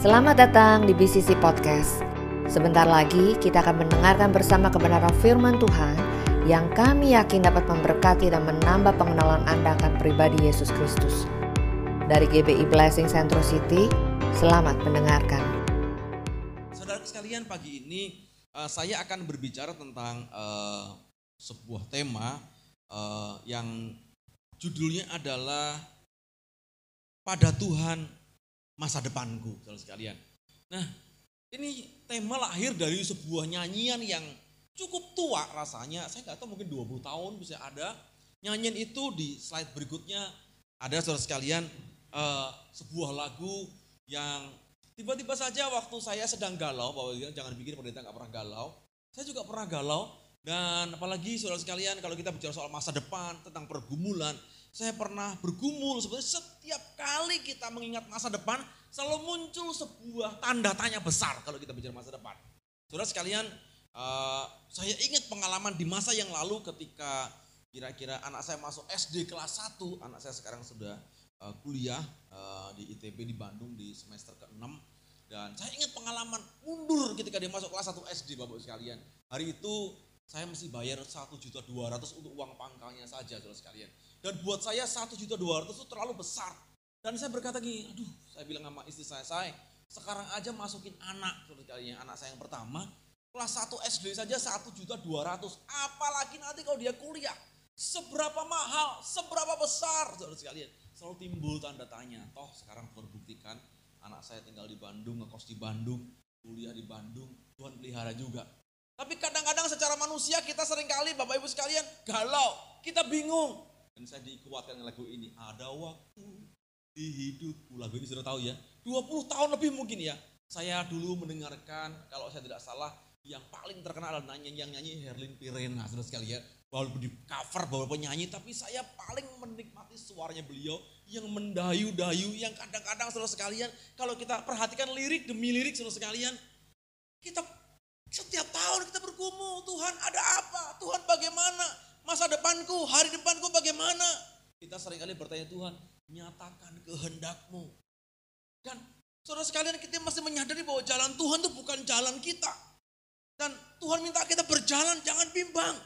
Selamat datang di BCC Podcast. Sebentar lagi kita akan mendengarkan bersama kebenaran firman Tuhan yang kami yakin dapat memberkati dan menambah pengenalan Anda akan pribadi Yesus Kristus. Dari GBI Blessing Central City, selamat mendengarkan. Saudara sekalian, pagi ini uh, saya akan berbicara tentang uh, sebuah tema uh, yang judulnya adalah pada Tuhan masa depanku, saudara sekalian. Nah, ini tema lahir dari sebuah nyanyian yang cukup tua rasanya. Saya nggak tahu mungkin 20 tahun bisa ada. Nyanyian itu di slide berikutnya ada saudara sekalian uh, sebuah lagu yang tiba-tiba saja waktu saya sedang galau, bahwa jangan pikir pendeta nggak pernah galau. Saya juga pernah galau dan apalagi saudara sekalian kalau kita bicara soal masa depan tentang pergumulan, saya pernah bergumul sebenarnya setiap kali kita mengingat masa depan selalu muncul sebuah tanda tanya besar kalau kita bicara masa depan. Saudara sekalian, uh, saya ingat pengalaman di masa yang lalu ketika kira-kira anak saya masuk SD kelas 1, anak saya sekarang sudah uh, kuliah uh, di ITB di Bandung di semester ke-6 dan saya ingat pengalaman mundur ketika dia masuk kelas 1 SD Bapak sekalian. Hari itu saya mesti bayar 1 juta 200 untuk uang pangkalnya saja saudara sekalian. Dan buat saya 1 juta 200 itu terlalu besar. Dan saya berkata gini, aduh saya bilang sama istri saya, saya sekarang aja masukin anak sekalian, anak saya yang pertama kelas 1 SD saja 1 juta 200. Apalagi nanti kalau dia kuliah, seberapa mahal, seberapa besar saudara sekalian. Selalu timbul tanda tanya, toh sekarang terbuktikan anak saya tinggal di Bandung, ngekos di Bandung, kuliah di Bandung, Tuhan pelihara juga. Tapi kadang-kadang secara manusia kita sering kali Bapak Ibu sekalian galau, kita bingung. Dan saya dikuatkan dengan lagu ini, ada waktu di hidupku. Lagu ini sudah tahu ya, 20 tahun lebih mungkin ya. Saya dulu mendengarkan, kalau saya tidak salah, yang paling terkenal adalah nyanyi yang nyanyi Herlin Pirena, saudara sekalian. Walaupun di cover beberapa penyanyi, tapi saya paling menikmati suaranya beliau yang mendayu-dayu, yang kadang-kadang saudara sekalian, kalau kita perhatikan lirik demi lirik saudara sekalian, kita setiap tahun kita bergumul, Tuhan ada apa? Tuhan bagaimana? Masa depanku, hari depanku bagaimana? Kita sering kali bertanya Tuhan, nyatakan kehendakmu. Dan saudara sekalian kita masih menyadari bahwa jalan Tuhan itu bukan jalan kita. Dan Tuhan minta kita berjalan, jangan bimbang.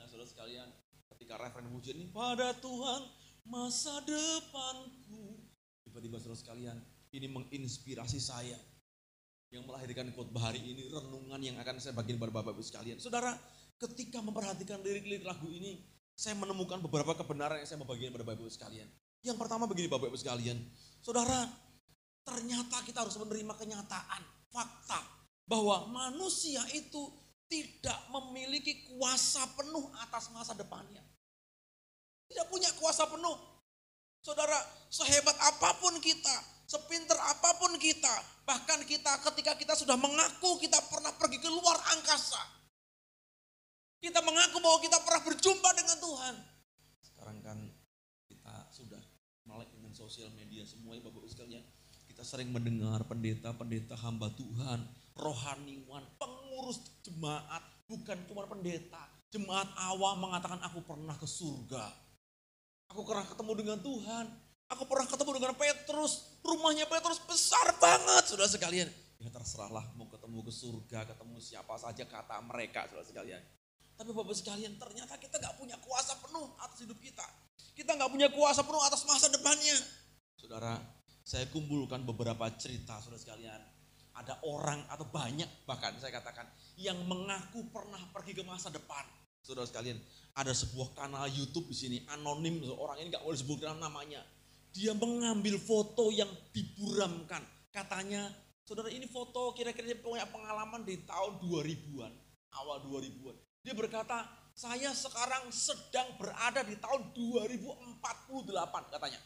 Nah saudara sekalian, ketika referen muji ini, pada Tuhan masa depanku. Tiba-tiba saudara sekalian, ini menginspirasi saya. Yang melahirkan khotbah hari ini, renungan yang akan saya bagikan kepada Bapak Ibu sekalian. Saudara, ketika memperhatikan lirik-lirik lagu ini, saya menemukan beberapa kebenaran yang saya mau bagikan kepada Bapak Ibu sekalian. Yang pertama begini Bapak Ibu sekalian, saudara, ternyata kita harus menerima kenyataan, fakta, bahwa manusia itu tidak memiliki kuasa penuh atas masa depannya. Tidak punya kuasa penuh. Saudara, sehebat apa pun kita, sepinter apa pun kita, bahkan kita ketika kita sudah mengaku kita pernah pergi ke luar angkasa. Kita mengaku bahwa kita pernah berjumpa dengan Tuhan. Sekarang kan kita sudah melek dengan sosial media semuanya Bapak Ibu sekalian. Kita sering mendengar pendeta-pendeta hamba Tuhan, rohaniwan, pengurus jemaat, bukan cuma pendeta. Jemaat awam mengatakan aku pernah ke surga. Aku pernah ketemu dengan Tuhan. Aku pernah ketemu dengan Petrus. Rumahnya Petrus besar banget, sudah sekalian. Ya terserahlah mau ketemu ke surga, ketemu siapa saja kata mereka, sudah sekalian. Tapi Bapak sekalian, ternyata kita gak punya kuasa penuh atas hidup kita. Kita gak punya kuasa penuh atas masa depannya. Saudara, saya kumpulkan beberapa cerita, saudara sekalian. Ada orang atau banyak bahkan saya katakan yang mengaku pernah pergi ke masa depan. Saudara sekalian, ada sebuah kanal YouTube di sini anonim orang ini nggak boleh sebutkan namanya. Dia mengambil foto yang diburamkan. Katanya, saudara ini foto kira-kira punya pengalaman di tahun 2000-an, awal 2000-an. Dia berkata, saya sekarang sedang berada di tahun 2048 katanya.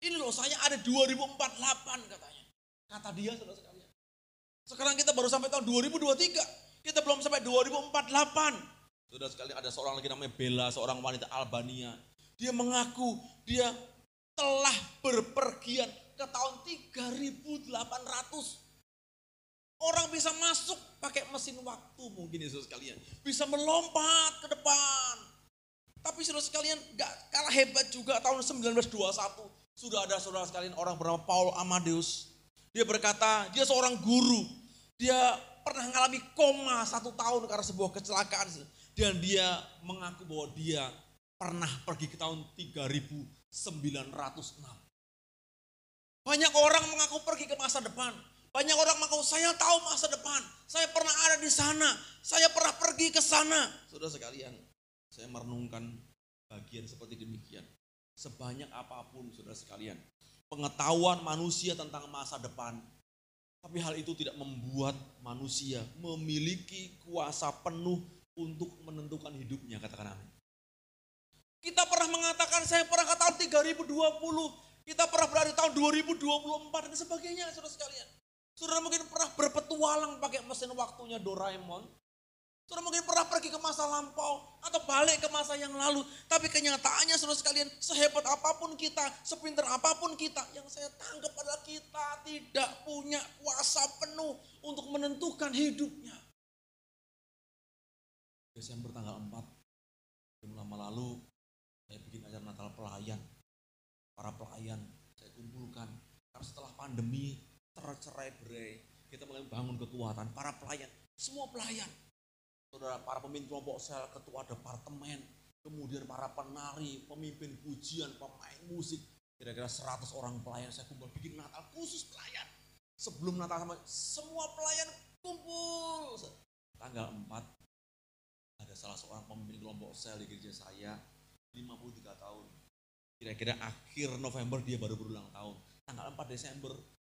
Ini loh saya ada 2048 katanya. Kata dia saudara sekalian. Sekarang kita baru sampai tahun 2023. Kita belum sampai 2048. Saudara sekalian ada seorang lagi namanya Bella, seorang wanita Albania. Dia mengaku dia telah berpergian ke tahun 3800. Orang bisa masuk pakai mesin waktu mungkin ya saudara sekalian. Bisa melompat ke depan. Tapi saudara sekalian gak kalah hebat juga tahun 1921. Sudah ada saudara sekalian orang bernama Paul Amadeus. Dia berkata, dia seorang guru. Dia pernah mengalami koma satu tahun karena sebuah kecelakaan. Dan dia mengaku bahwa dia pernah pergi ke tahun 3906. Banyak orang mengaku pergi ke masa depan. Banyak orang mengaku saya tahu masa depan. Saya pernah ada di sana. Saya pernah pergi ke sana. Sudah sekalian, saya merenungkan bagian seperti demikian. Sebanyak apa pun saudara sekalian. Pengetahuan manusia tentang masa depan. Tapi hal itu tidak membuat manusia memiliki kuasa penuh untuk menentukan hidupnya. Katakan amin. Kita pernah mengatakan saya pernah ke tahun 3020. Kita pernah berada di tahun 2024 dan sebagainya saudara sekalian. Saudara mungkin pernah berpetualang pakai mesin waktunya Doraemon. Saudara mungkin pernah pergi ke masa lampau atau balik ke masa yang lalu. Tapi kenyataannya saudara sekalian, sehebat apa pun kita, sepinter apa pun kita, yang saya tangkap adalah kita tidak punya kuasa penuh untuk menentukan hidupnya. Desember tanggal 4, belum lama lalu, saya bikin acara Natal pelayan. Para pelayan saya kumpulkan. Karena setelah pandemi tercerai berai, kita mulai bangun kekuatan. Para pelayan, semua pelayan. Saudara, para pemimpin kelompok sel, ketua departemen, kemudian para penari, pemimpin pujian, pemain musik, kira-kira 100 orang pelayan saya kumpul bikin Natal khusus pelayan. Sebelum Natal sama semua pelayan kumpul. Tanggal 4 ada salah seorang pemimpin kelompok sel di gereja saya 53 tahun. Kira-kira akhir November dia baru berulang tahun. Tanggal 4 Desember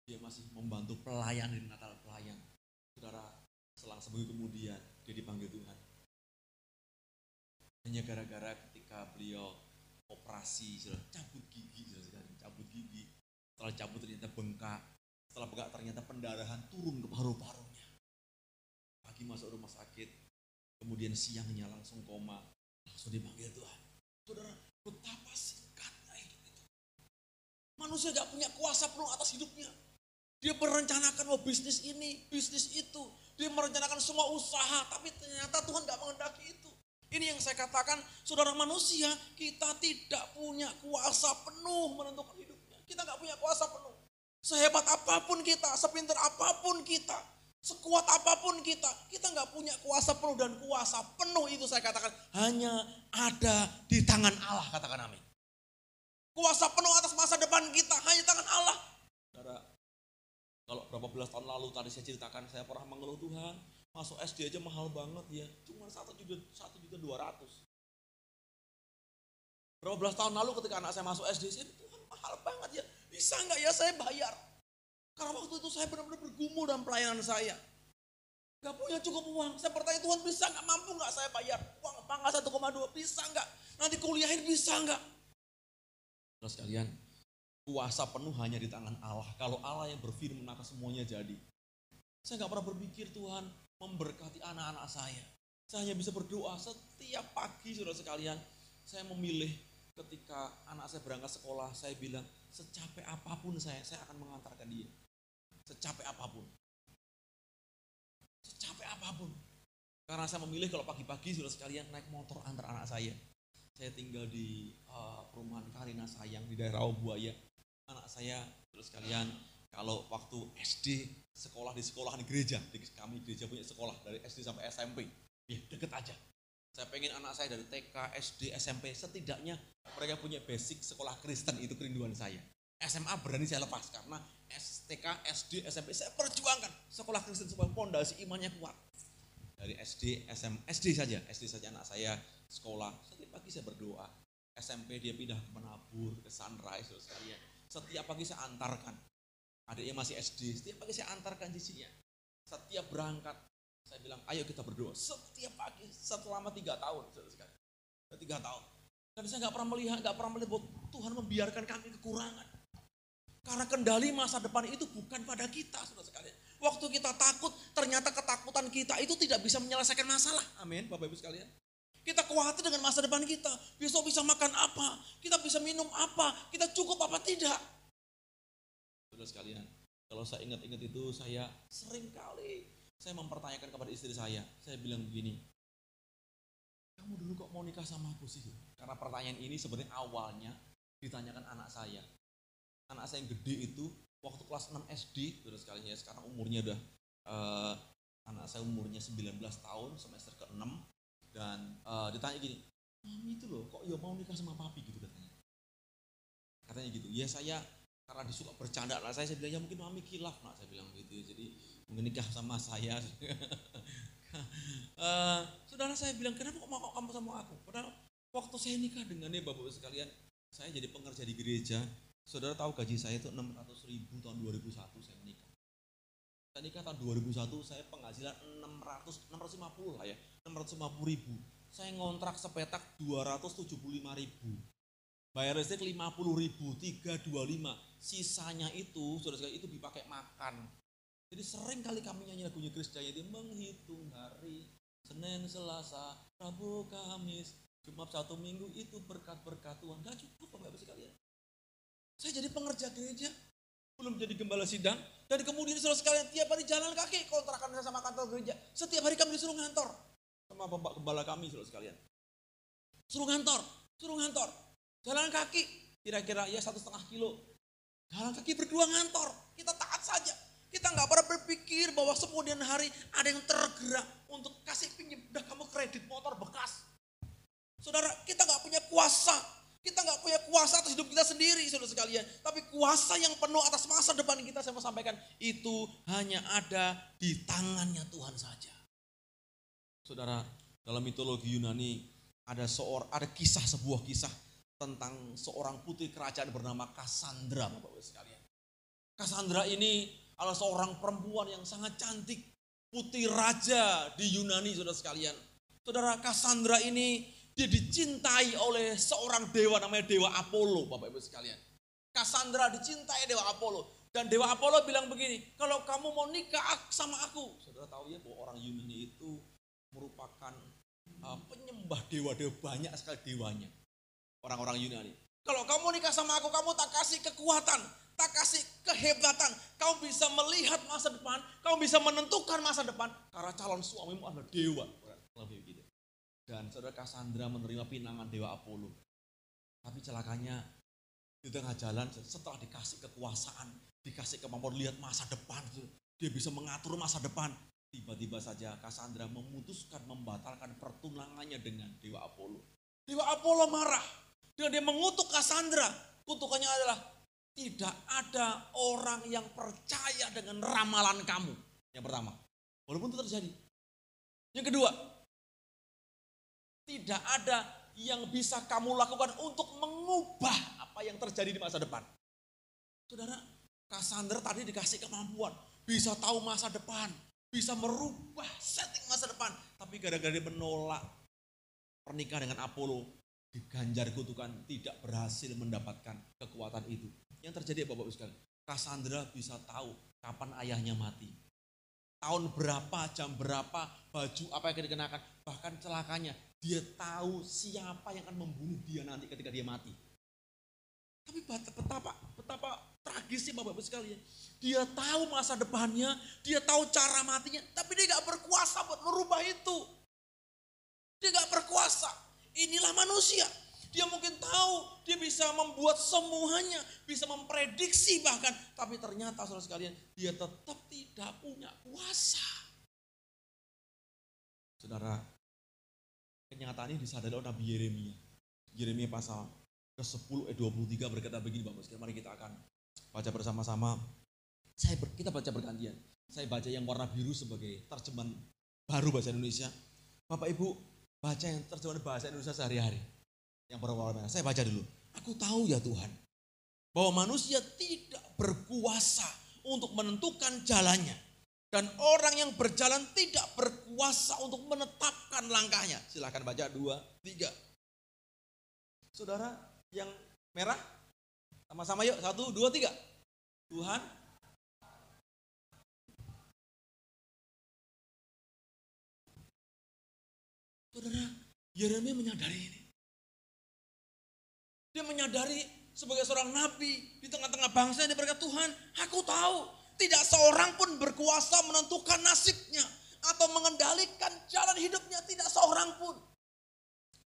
dia masih membantu pelayan di Natal pelayan. Saudara, selang seminggu kemudian dia dipanggil Tuhan. Hanya gara-gara ketika beliau operasi, sudah cabut gigi, sudah cabut gigi. Setelah cabut ternyata bengkak, setelah bengkak ternyata pendarahan turun ke paru-parunya. Pagi masuk rumah sakit, kemudian siangnya langsung koma, langsung dipanggil Tuhan. Saudara, betapa singkatnya hidup itu. Manusia gak punya kuasa penuh atas hidupnya. Dia merencanakan mau bisnis ini, bisnis itu. Dia merencanakan semua usaha, tapi ternyata Tuhan gak mengendaki itu. Ini yang saya katakan, saudara manusia, kita tidak punya kuasa penuh menentukan hidupnya. Kita gak punya kuasa penuh. Sehebat apa pun kita, sepintar apa pun kita, Sekuat apa pun kita, kita nggak punya kuasa penuh dan kuasa penuh itu saya katakan hanya ada di tangan Allah katakan amin. Kuasa penuh atas masa depan kita hanya tangan Allah. Kalau berapa belas tahun lalu tadi saya ceritakan saya pernah mengeluh Tuhan masuk SD aja mahal banget ya, cuma satu juta satu juta dua ratus. Berapa belas tahun lalu ketika anak saya masuk SD, saya Tuhan mahal banget ya, bisa nggak ya saya bayar? Karena waktu itu saya benar-benar bergumul dalam pelayanan saya. Gak punya cukup uang. Saya bertanya Tuhan bisa nggak mampu nggak saya bayar uang pangkat 1,2 bisa nggak? Nanti kuliahin bisa nggak? Terus kalian kuasa penuh hanya di tangan Allah. Kalau Allah yang berfirman maka semuanya jadi. Saya nggak pernah berpikir Tuhan memberkati anak-anak saya. Saya hanya bisa berdoa setiap pagi saudara sekalian. Saya memilih ketika anak saya berangkat sekolah, saya bilang secapek apa pun saya, saya akan mengantarkan dia. Secapek apa pun. Secapek apa pun. Karena saya memilih kalau pagi-pagi sudah sekalian naik motor antar anak saya. Saya tinggal di uh, perumahan Karina Sayang di daerah Buaya. Anak saya terus sekalian kalau waktu SD sekolah di sekolahan gereja, di kami gereja punya sekolah dari SD sampai SMP, ya deket aja. Saya pengen anak saya dari TK, SD, SMP, setidaknya mereka punya basic sekolah Kristen, itu kerinduan saya. SMA berani saya lepas karena STK, SD, SMP saya perjuangkan sekolah Kristen supaya pondasi imannya kuat. Dari SD, SM, SD saja, SD saja anak saya sekolah. Setiap pagi saya berdoa. SMP dia pindah ke Menabur, ke Sunrise, terus sekalian. Setiap pagi saya antarkan. Adiknya masih SD, setiap pagi saya antarkan sisinya. Setiap berangkat, saya bilang, ayo kita berdoa. Setiap pagi, selama tiga tahun. Tiga tahun. Dan saya nggak pernah melihat, nggak pernah melihat bahwa Tuhan membiarkan kami kekurangan. Karena kendali masa depan itu bukan pada kita, saudara sekalian. Waktu kita takut, ternyata ketakutan kita itu tidak bisa menyelesaikan masalah. Amin, Bapak Ibu sekalian. Kita khawatir dengan masa depan kita. Besok bisa makan apa? Kita bisa minum apa? Kita cukup apa tidak? Saudara sekalian, kalau saya ingat-ingat itu saya sering kali saya mempertanyakan kepada istri saya. Saya bilang begini, kamu dulu kok mau nikah sama aku sih? Karena pertanyaan ini sebenarnya awalnya ditanyakan anak saya anak saya yang gede itu waktu kelas 6 SD, saudara sekalian ya, sekarang umurnya udah uh, anak saya umurnya 19 tahun, semester ke-6 dan uh, ditanya gini, "Mami itu loh, kok ya mau nikah sama papi? Gitu katanya." Katanya gitu. Ya saya karena disuka bercanda lah saya, saya bilang ya mungkin mami kilaf nak saya bilang gitu jadi mungkin nikah sama saya? Uh, saudara saya bilang kenapa kok mau kamu sama aku? Padahal waktu saya nikah dengan ya bapak sekalian saya jadi pengerja di gereja. Saudara tahu gaji saya itu 600 ribu tahun 2001 saya menikah saya nikah tahun 2001 saya penghasilan 600 650 lah ya 650 ribu saya ngontrak sepetak 275 ribu Bayar listrik 50 ribu, 325. Sisanya itu, saudara sekali itu dipakai makan. Jadi sering kali kami nyanyi lagunya Chris Jaya itu menghitung hari. Senin, Selasa, Rabu, Kamis, Jumat, satu minggu itu berkat-berkat Tuhan. Gak cukup Bapak Ibu sekalian. Saya jadi pengerja gereja, belum jadi gembala sidang. Dan kemudian saudara sekalian tiap hari jalan kaki kontrakan saya sama kantor gereja. Setiap hari kami disuruh ngantor sama bapak gembala kami saudara sekalian. Suruh ngantor, suruh ngantor. Jalan kaki, kira-kira ya satu setengah kilo. Jalan kaki berdua ngantor, kita taat saja. Kita nggak pernah berpikir bahwa kemudian hari ada yang tergerak untuk kasih pinjam. Udah kamu kredit motor bekas. Saudara, kita nggak punya kuasa. Kita nggak punya kuasa atas hidup kita sendiri, saudara sekalian. Tapi kuasa yang penuh atas masa depan kita, saya mau sampaikan, itu hanya ada di tangannya Tuhan saja. Saudara, dalam mitologi Yunani ada seorang, ada kisah sebuah kisah tentang seorang putri kerajaan bernama Cassandra, Bapak sekalian. Cassandra ini adalah seorang perempuan yang sangat cantik, putri raja di Yunani, saudara sekalian. Saudara Cassandra ini dia dicintai oleh seorang dewa namanya Dewa Apollo, Bapak Ibu sekalian. Cassandra dicintai Dewa Apollo. Dan Dewa Apollo bilang begini, kalau kamu mau nikah sama aku. Saudara tahu ya bahwa orang Yunani itu merupakan uh, penyembah dewa-dewa banyak sekali dewanya orang-orang Yunani. Kalau kamu nikah sama aku, kamu tak kasih kekuatan, tak kasih kehebatan. Kamu bisa melihat masa depan, kamu bisa menentukan masa depan. Karena calon suamimu adalah dewa. Dan saudara Cassandra menerima pinangan dewa Apollo. Tapi celakanya di tengah jalan setelah dikasih kekuasaan, dikasih kemampuan lihat masa depan, dia bisa mengatur masa depan. Tiba-tiba saja Cassandra memutuskan membatalkan pertunangannya dengan Dewa Apollo. Dewa Apollo marah. Dan dia mengutuk Cassandra. Kutukannya adalah tidak ada orang yang percaya dengan ramalan kamu. Yang pertama. Walaupun itu terjadi. Yang kedua. Tidak ada yang bisa kamu lakukan untuk mengubah apa yang terjadi di masa depan. Saudara, Cassandra tadi dikasih kemampuan. Bisa tahu masa depan. Bisa merubah setting masa depan. Tapi gara-gara dia menolak pernikahan dengan Apollo, diganjar kutukan tidak berhasil mendapatkan kekuatan itu. Yang terjadi Bapak Ibu sekalian, Cassandra bisa tahu kapan ayahnya mati. Tahun berapa, jam berapa, baju apa yang dikenakan. Bahkan celakanya, dia tahu siapa yang akan membunuh dia nanti ketika dia mati. Tapi betapa, betapa tragisnya Bapak Ibu sekalian. Dia tahu masa depannya, dia tahu cara matinya, tapi dia gak berkuasa buat merubah itu. Dia gak berkuasa. Inilah manusia. Dia mungkin tahu, dia bisa membuat semuanya, bisa memprediksi bahkan. Tapi ternyata saudara sekalian, dia tetap tidak punya kuasa. Saudara, kenyataan ini disadari oleh Nabi Yeremia. Yeremia pasal ke-10 ayat 23 berkata begini Bapak sekalian, mari kita akan baca bersama-sama. Saya ber, kita baca bergantian. Saya baca yang warna biru sebagai terjemahan baru bahasa Indonesia. Bapak Ibu, Baca yang terjemahan bahasa Indonesia sehari-hari. Yang berwarna. Saya baca dulu. Aku tahu ya Tuhan. Bahwa manusia tidak berkuasa untuk menentukan jalannya. Dan orang yang berjalan tidak berkuasa untuk menetapkan langkahnya. Silahkan baca dua, tiga. Saudara yang merah, sama-sama yuk. Satu, dua, tiga. Tuhan Saudara, Yeremia menyadari ini. Dia menyadari sebagai seorang nabi di tengah-tengah bangsa dia berkata, Tuhan, aku tahu tidak seorang pun berkuasa menentukan nasibnya atau mengendalikan jalan hidupnya, tidak seorang pun.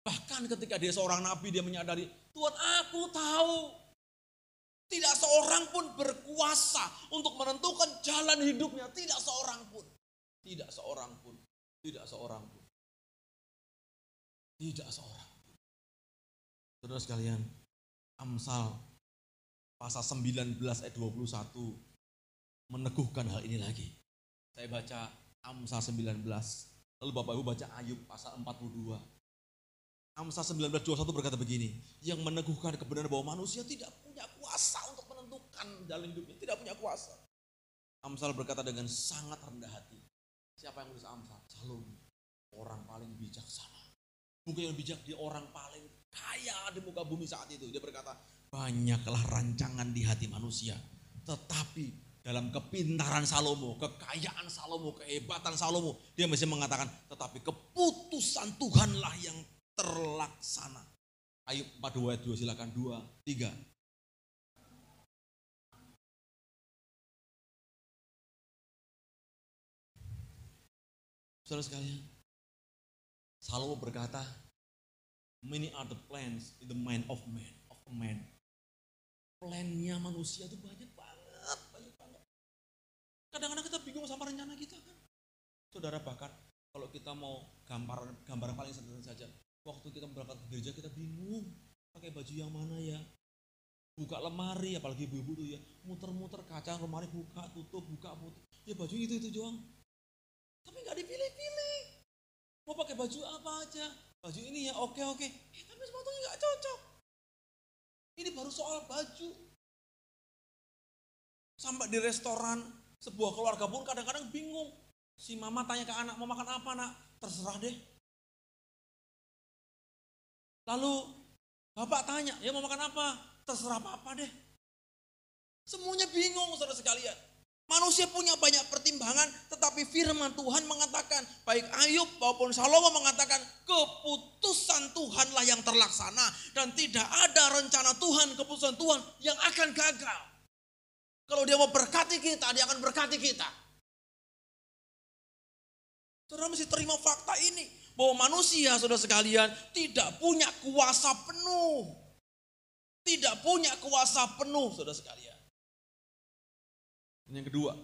Bahkan ketika dia seorang nabi dia menyadari, Tuhan aku tahu Tidak seorang pun berkuasa untuk menentukan jalan hidupnya. Tidak seorang pun. Tidak seorang pun. Tidak seorang pun. Tidak seorang pun. Saudara sekalian, Amsal pasal 19 ayat 21 meneguhkan hal ini lagi. Saya baca Amsal 19, lalu Bapak Ibu baca Ayub pasal 42. Amsal 19 21 berkata begini, yang meneguhkan kebenaran bahwa manusia tidak punya kuasa untuk menentukan jalan hidupnya, tidak punya kuasa. Amsal berkata dengan sangat rendah hati. Siapa yang menulis Amsal? Salomo, orang paling bijaksana. Mungkin yang bijak dia orang paling kaya di muka bumi saat itu. Dia berkata, banyaklah rancangan di hati manusia. Tetapi dalam kepintaran Salomo, kekayaan Salomo, kehebatan Salomo, dia masih mengatakan, tetapi keputusan Tuhanlah yang terlaksana. Ayub 4 ayat 2 silakan 2 3. Saudara sekalian, Salomo berkata, many are the plans in the mind of man, of man. Plannya manusia itu banyak. Kadang-kadang kita bingung sama rencana kita kan. Saudara bahkan kalau kita mau gambar gambar paling sederhana saja, waktu kita berangkat ke gereja kita bingung pakai baju yang mana ya. Buka lemari, apalagi ibu-ibu tuh ya, muter-muter kaca lemari buka, tutup, buka, tutup. Ya baju itu itu doang. Tapi nggak dipilih-pilih. Mau pakai baju apa aja? Baju ini ya oke oke. Eh, tapi sepatunya nggak cocok. Ini baru soal baju. Sampai di restoran, sebuah keluarga pun kadang-kadang bingung. Si mama tanya ke anak, mau makan apa nak? Terserah deh. Lalu bapak tanya, ya mau makan apa? Terserah apa deh. Semuanya bingung saudara sekalian. Manusia punya banyak pertimbangan, tetapi firman Tuhan mengatakan, baik Ayub maupun Salomo mengatakan, keputusan Tuhanlah yang terlaksana. Dan tidak ada rencana Tuhan, keputusan Tuhan yang akan gagal. Kalau dia mau berkati kita, dia akan berkati kita. Saudara mesti terima fakta ini. Bahwa manusia, saudara sekalian, tidak punya kuasa penuh. Tidak punya kuasa penuh, saudara sekalian. Dan yang kedua,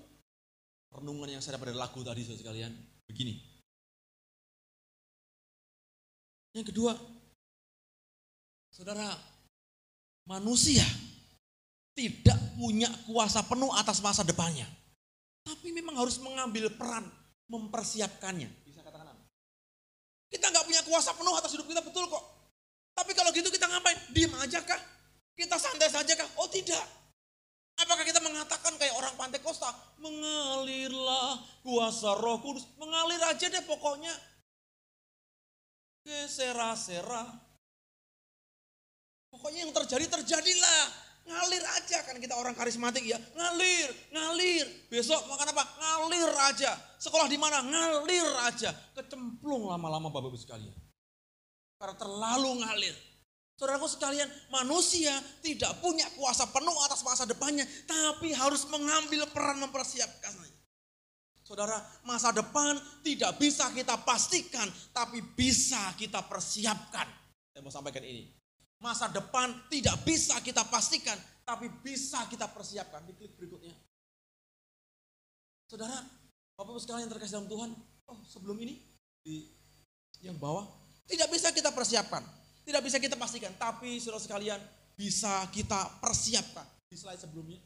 renungan yang saya dapat dari lagu tadi saudara sekalian, begini. Yang kedua, saudara, manusia tidak punya kuasa penuh atas masa depannya. Tapi memang harus mengambil peran mempersiapkannya. Bisa katakan apa? Kita nggak punya kuasa penuh atas hidup kita, betul kok. Tapi kalau gitu kita ngapain? Diam aja kah? Kita santai saja kah? Oh tidak. Apakah kita mengatakan kayak orang pantai Kosta, mengalirlah kuasa roh kudus. Mengalir aja deh pokoknya. Kesera-sera. Pokoknya yang terjadi, terjadilah. Ngalir aja kan kita orang karismatik ya. Ngalir, ngalir. Besok makan apa? Ngalir aja. Sekolah di mana? Ngalir aja. Kecemplung lama-lama Bapak Ibu sekalian. Karena terlalu ngalir. Saudaraku sekalian, manusia tidak punya kuasa penuh atas masa depannya, tapi harus mengambil peran mempersiapkannya. Saudara, masa depan tidak bisa kita pastikan, tapi bisa kita persiapkan. Saya mau sampaikan ini. Masa depan tidak bisa kita pastikan, tapi bisa kita persiapkan. Di klik berikutnya. Saudara, Bapak Ibu sekalian terkasih dalam Tuhan, oh sebelum ini di yang bawah tidak bisa kita persiapkan tidak bisa kita pastikan, tapi saudara sekalian bisa kita persiapkan. Di slide sebelumnya.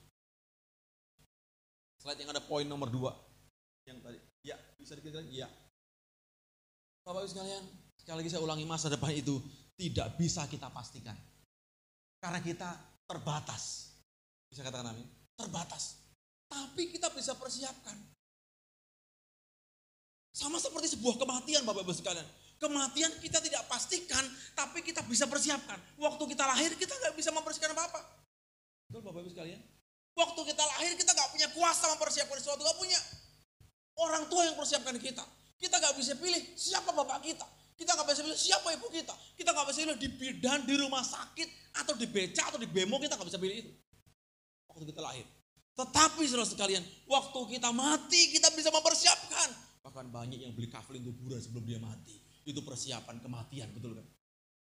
Slide yang ada poin nomor dua. Yang tadi. Ya, bisa dikatakan? Ya. Bapak Ibu sekalian, sekali lagi saya ulangi masa depan itu tidak bisa kita pastikan. Karena kita terbatas. Bisa katakan amin? Terbatas. Tapi kita bisa persiapkan. Sama seperti sebuah kematian Bapak Ibu sekalian. Kematian kita tidak pastikan, tapi kita bisa persiapkan. Waktu kita lahir, kita nggak bisa mempersiapkan apa-apa. Betul Bapak Ibu sekalian? Waktu kita lahir, kita nggak punya kuasa mempersiapkan sesuatu, nggak punya. Orang tua yang persiapkan kita. Kita nggak bisa pilih siapa bapak kita. Kita nggak bisa pilih siapa ibu kita. Kita nggak bisa pilih di bidan, di rumah sakit, atau di beca, atau di bemo, kita nggak bisa pilih itu. Waktu kita lahir. Tetapi saudara sekalian, waktu kita mati, kita bisa mempersiapkan. Bahkan banyak yang beli kafling kuburan sebelum dia mati itu persiapan kematian, betul kan?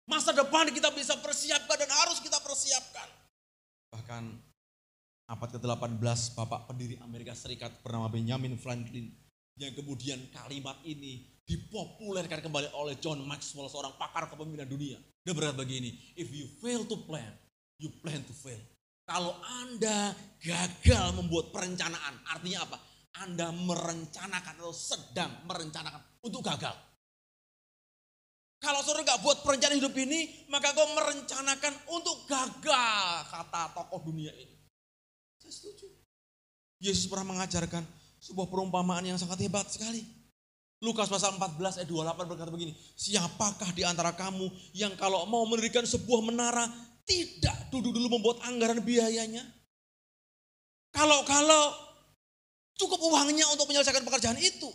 Masa depan kita bisa persiapkan dan harus kita persiapkan. Bahkan Abad ke-18 Bapak pendiri Amerika Serikat bernama Benjamin Franklin yang kemudian kalimat ini dipopulerkan kembali oleh John Maxwell seorang pakar kepemimpinan dunia. Dia berkata begini, if you fail to plan, you plan to fail. Kalau Anda gagal membuat perencanaan, artinya apa? Anda merencanakan atau sedang merencanakan untuk gagal. Kalau saudara nggak buat perencanaan hidup ini, maka kau merencanakan untuk gagal, kata tokoh dunia ini. Saya setuju. Yesus pernah mengajarkan sebuah perumpamaan yang sangat hebat sekali. Lukas pasal 14 ayat 28 berkata begini, siapakah di antara kamu yang kalau mau mendirikan sebuah menara tidak duduk dulu membuat anggaran biayanya? Kalau-kalau cukup uangnya untuk menyelesaikan pekerjaan itu.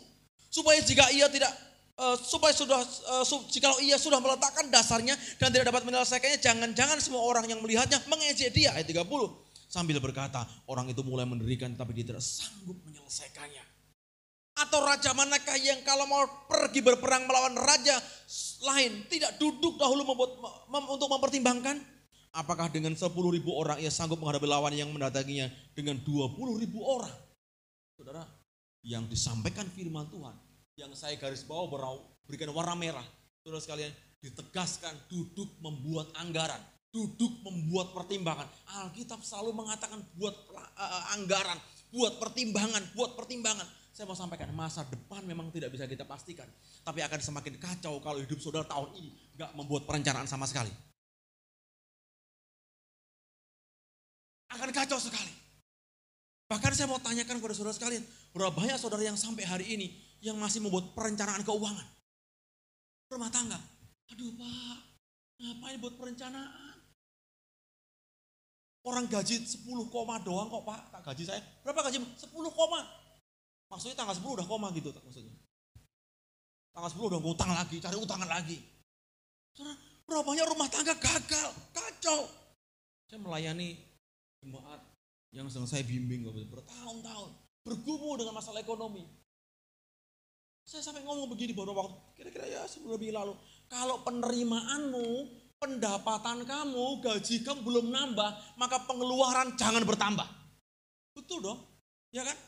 Supaya jika ia tidak uh, supaya sudah uh, su, jika ia sudah meletakkan dasarnya dan tidak dapat menyelesaikannya, jangan-jangan semua orang yang melihatnya mengejek dia ayat 30 sambil berkata, orang itu mulai mendirikan tapi dia tidak sanggup menyelesaikannya. Atau raja manakah yang kalau mau pergi berperang melawan raja lain tidak duduk dahulu membuat, mem, untuk mempertimbangkan? Apakah dengan 10 ribu orang ia sanggup menghadapi lawan yang mendatanginya dengan 20 ribu orang? Saudara, yang disampaikan firman Tuhan yang saya garis bawah berau, berikan warna merah. Saudara sekalian, ditegaskan duduk membuat anggaran, duduk membuat pertimbangan. Alkitab selalu mengatakan buat uh, anggaran, buat pertimbangan, buat pertimbangan. Saya mau sampaikan masa depan memang tidak bisa kita pastikan, tapi akan semakin kacau kalau hidup saudara tahun ini nggak membuat perencanaan sama sekali. Akan kacau sekali. Bahkan saya mau tanyakan kepada saudara sekalian, berapa banyak saudara yang sampai hari ini yang masih membuat perencanaan keuangan? Rumah tangga. Aduh pak, ngapain buat perencanaan? Orang gaji 10 koma doang kok pak, tak gaji saya. Berapa gaji? 10 koma. Maksudnya tanggal 10 udah koma gitu maksudnya. Tanggal 10 udah ngutang lagi, cari utangan lagi. Saudara, berapa banyak rumah tangga gagal, kacau. Saya melayani jemaat yang sedang saya bimbing bertahun-tahun bergumul dengan masalah ekonomi. Saya sampai ngomong begini beberapa waktu, kira-kira ya sebelum lebih lalu. Kalau penerimaanmu, pendapatan kamu, gaji kamu belum nambah, maka pengeluaran jangan bertambah. Betul dong, ya kan?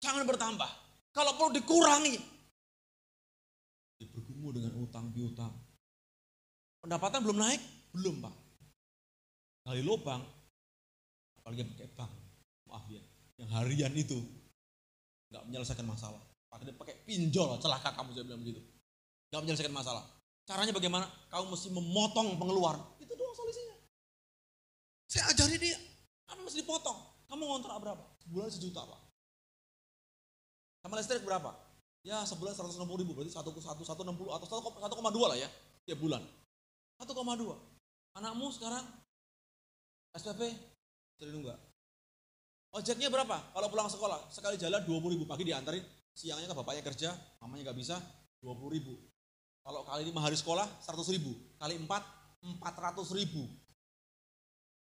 Jangan bertambah. Kalau perlu dikurangi. Bergumul dengan utang piutang. Pendapatan belum naik? Belum pak. Gali lubang, apalagi yang pakai bank, maaf ya, yang harian itu nggak menyelesaikan masalah. Pakai pakai pinjol, celaka kamu saya bilang begitu. Nggak menyelesaikan masalah. Caranya bagaimana? Kamu mesti memotong pengeluaran. Itu doang solusinya. Saya ajari dia, kamu mesti dipotong. Kamu ngontrak berapa? Sebulan sejuta pak. Sama listrik berapa? Ya sebulan 160 ribu, berarti 1, 1, 160 atau 1,2 lah ya, tiap bulan. 1,2. Anakmu sekarang SPP Triliun enggak? Ojeknya berapa? Kalau pulang sekolah, sekali jalan 20 ribu pagi diantarin, siangnya ke bapaknya kerja, mamanya nggak bisa, 20 ribu. Kalau kali ini hari sekolah, 100 ribu. Kali 4, 400 ribu.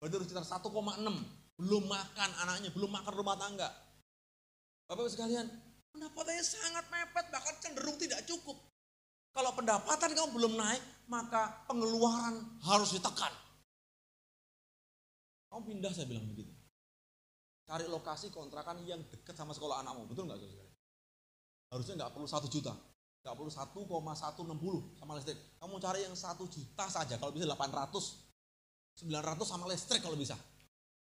Berarti sekitar 1,6. Belum makan anaknya, belum makan rumah tangga. Bapak sekalian, pendapatannya sangat mepet, bahkan cenderung tidak cukup. Kalau pendapatan kamu belum naik, maka pengeluaran harus ditekan. Kamu pindah saya bilang begitu. Cari lokasi kontrakan yang dekat sama sekolah anakmu, betul nggak saudara? Harusnya nggak perlu satu juta, nggak perlu 1,160 sama listrik. Kamu cari yang satu juta saja, kalau bisa 800, 900 sama listrik kalau bisa.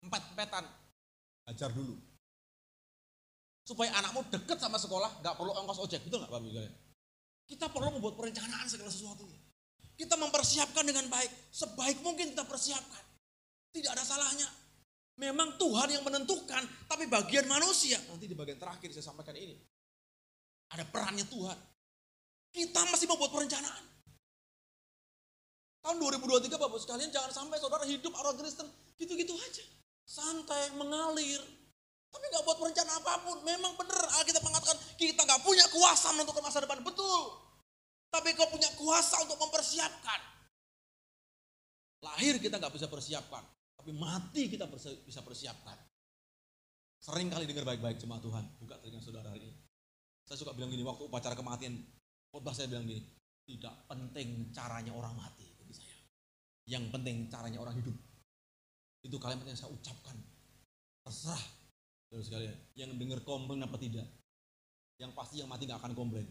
Empat petan, ajar dulu. Supaya anakmu dekat sama sekolah, nggak perlu ongkos ojek, betul nggak Bapak Ibu Kita perlu membuat perencanaan segala sesuatunya. Kita mempersiapkan dengan baik, sebaik mungkin kita persiapkan. Tidak ada salahnya. Memang Tuhan yang menentukan, tapi bagian manusia. Nanti di bagian terakhir saya sampaikan ini. Ada perannya Tuhan. Kita masih membuat perencanaan. Tahun 2023 Bapak sekalian jangan sampai saudara hidup orang Kristen gitu-gitu aja. Santai, mengalir. Tapi nggak buat perencanaan apa pun. Memang benar kita mengatakan kita nggak punya kuasa menentukan masa depan. Betul. Tapi kau punya kuasa untuk mempersiapkan. Lahir kita nggak bisa persiapkan. Tapi mati kita bisa persiapkan. Sering kali dengar baik-baik cuma Tuhan. Buka telinga saudara hari ini. Saya suka bilang gini, waktu upacara kematian, khotbah saya bilang gini, tidak penting caranya orang mati bagi saya. Yang penting caranya orang hidup. Itu kalimat yang saya ucapkan. Terserah. Terus sekalian, yang dengar komplain apa tidak. Yang pasti yang mati nggak akan komplain.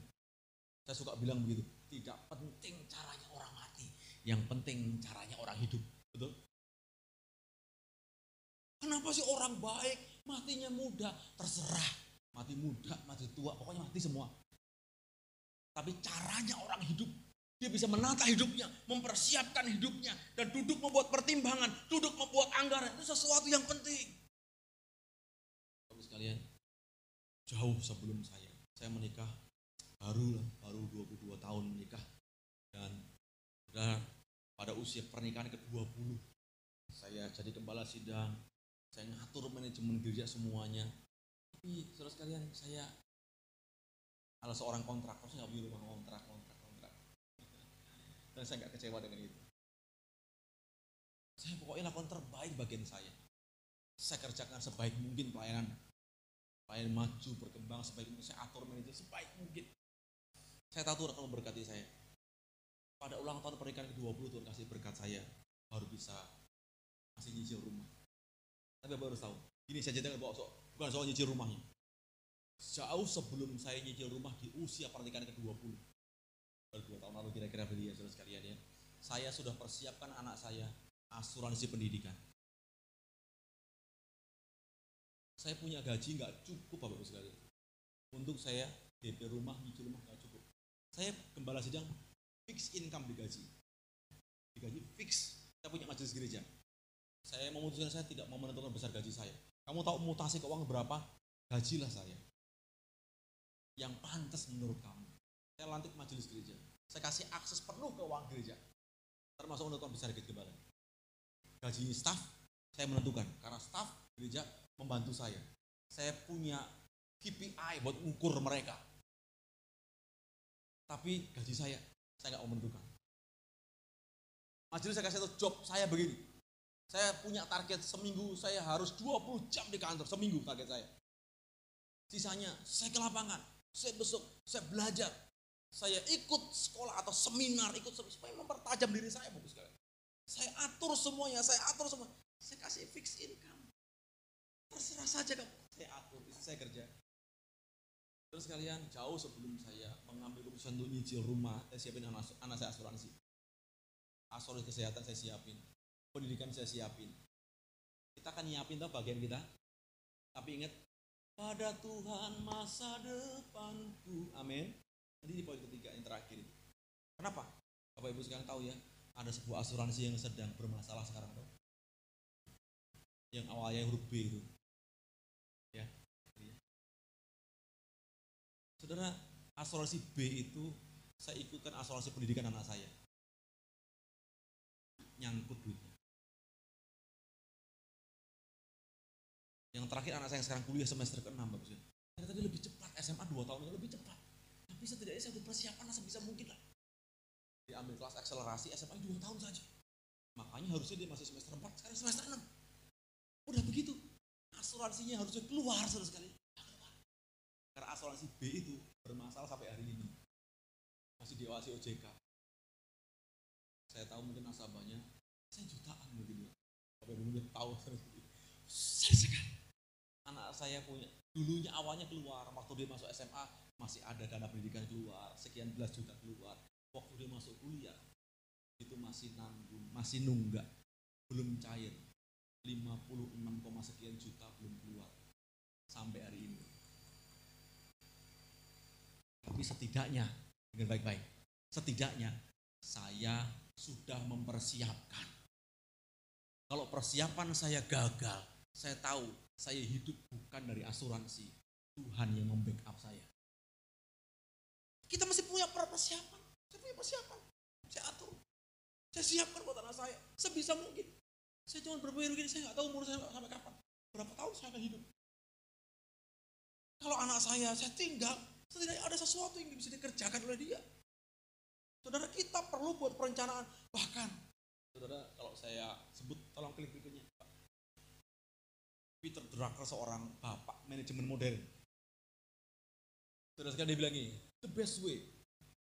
Saya suka bilang begitu. Tidak penting caranya orang mati. Yang penting caranya orang hidup. Betul? Kenapa sih orang baik matinya muda? Terserah. Mati muda, mati tua, pokoknya mati semua. Tapi caranya orang hidup dia bisa menata hidupnya, mempersiapkan hidupnya, dan duduk membuat pertimbangan, duduk membuat anggaran. Itu sesuatu yang penting. Bapak sekalian, jauh sebelum saya, saya menikah baru baru 22 tahun menikah. Dan dan pada usia pernikahan ke-20 saya jadi gembala sidang. Saya ngatur manajemen gereja semuanya. Tapi saudara sekalian saya adalah seorang kontraktor. Saya nggak punya rumah kontrak kontrak dan saya nggak kecewa dengan itu. Saya pokoknya lakukan terbaik bagian saya. Saya kerjakan sebaik mungkin pelayanan. Pelayanan maju, berkembang sebaik mungkin. Saya atur manajer sebaik mungkin. Saya tahu Tuhan akan memberkati saya. Pada ulang tahun pernikahan ke-20 Tuhan kasih berkat saya. Baru bisa masih nyicil rumah. Tapi harus tahu. Ini saya jadi bawa bukan soal nyicil rumahnya. Jauh sebelum saya nyicil rumah di usia pernikahan ke-20 baru dua tahun lalu kira-kira beli ya sekalian ya. Saya sudah persiapkan anak saya asuransi pendidikan. Saya punya gaji nggak cukup bapak ibu sekalian. Untuk saya DP rumah, nyicil rumah nggak cukup. Saya gembala sidang fix income di gaji. Di gaji fix. Saya punya majelis gereja. Saya memutuskan saya tidak mau menentukan besar gaji saya. Kamu tahu mutasi keuangan berapa? Gajilah saya. Yang pantas menurut kamu. Saya lantik majelis gereja. Saya kasih akses penuh ke uang gereja. Termasuk menentukan besar gaji gembala. Gaji staff saya menentukan karena staff gereja membantu saya. Saya punya KPI buat ukur mereka. Tapi gaji saya, saya nggak mau menentukan. Majelis saya kasih itu job saya begini. Saya punya target seminggu saya harus 20 jam di kantor, seminggu target saya. Sisanya saya ke lapangan, saya besok, saya belajar, saya ikut sekolah atau seminar, ikut supaya mempertajam diri saya, bagus sekali. Saya atur semuanya, saya atur semua. Saya kasih fix income. Terserah saja kamu. Saya atur, istri saya kerja. Terus kalian jauh sebelum saya mengambil keputusan untuk nyicil rumah, saya siapin anak, anak saya asuransi. Asuransi kesehatan saya siapin. Pendidikan saya siapin. Kita akan nyiapin tuh bagian kita. Tapi ingat, pada Tuhan masa depanku. Amin. Jadi di poin ketiga yang terakhir itu. Kenapa? Bapak Ibu sekarang tahu ya, ada sebuah asuransi yang sedang bermasalah sekarang tuh. Yang awalnya huruf B itu. Saudara, asuransi B itu saya ikutkan asuransi pendidikan anak saya. Nyangkut duitnya. Yang terakhir anak saya yang sekarang kuliah semester ke-6 bagusnya. Ternyata dia lebih cepat, SMA 2 tahun lebih cepat. Tapi setidaknya saya persiapan sebisa mungkin lah. Diambil kelas akselerasi SMA 2 tahun saja. Makanya harusnya dia masih semester 4, sekarang semester 6. Udah begitu. Asuransinya harusnya keluar saudara sekali. Karena asuransi B itu bermasalah sampai hari ini. Masih diawasi OJK. Saya tahu mungkin nasabahnya, saya jutaan mungkin ya. Bapak mungkin tahu saya sekali. Anak saya punya, dulunya awalnya keluar, waktu dia masuk SMA, masih ada dana pendidikan keluar, sekian belas juta keluar. Waktu dia masuk kuliah, itu masih nanggung, masih nunggak, belum cair. 56, sekian juta belum keluar sampai hari ini. Tapi setidaknya, dengan baik-baik, setidaknya saya sudah mempersiapkan. Kalau persiapan saya gagal, saya tahu saya hidup bukan dari asuransi. Tuhan yang membackup saya. Kita masih punya persiapan. Saya punya persiapan. Saya atur. Saya siapkan buat anak saya. Sebisa mungkin. Saya cuma berpikir begini, saya nggak tahu umur saya sampai kapan. Berapa tahun saya akan hidup. Kalau anak saya, saya tinggal, setidaknya ada sesuatu yang bisa dikerjakan oleh dia. Saudara kita perlu buat perencanaan. Bahkan, saudara kalau saya sebut, tolong klik berikutnya. Peter Drucker seorang bapak manajemen modern. Saudara sekali dia bilang ini, the best way,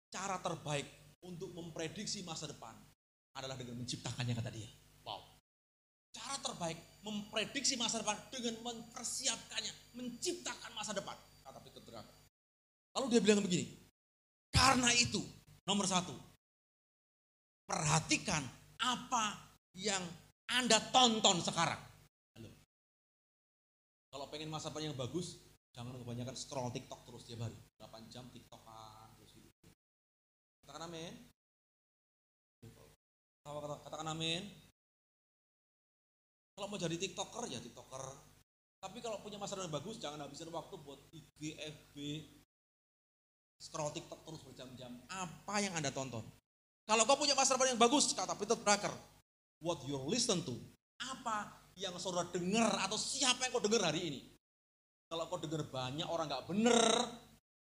cara terbaik untuk memprediksi masa depan adalah dengan menciptakannya kata dia. Wow. cara terbaik memprediksi masa depan dengan mempersiapkannya, menciptakan masa depan. Lalu dia bilang begini, karena itu nomor satu, perhatikan apa yang Anda tonton sekarang. Halo. Kalau pengen masa depan yang bagus, jangan kebanyakan scroll TikTok terus tiap hari. 8 jam TikTokan terus gitu. Katakan amin. Katakan amin. Kalau mau jadi TikToker ya TikToker. Tapi kalau punya masa depan bagus, jangan habisin waktu buat IG, FB, scroll TikTok terus berjam-jam. Apa yang Anda tonton? Kalau kau punya masa depan yang bagus, kata Peter Drucker, what you listen to, apa yang saudara dengar atau siapa yang kau dengar hari ini? Kalau kau dengar banyak orang nggak bener,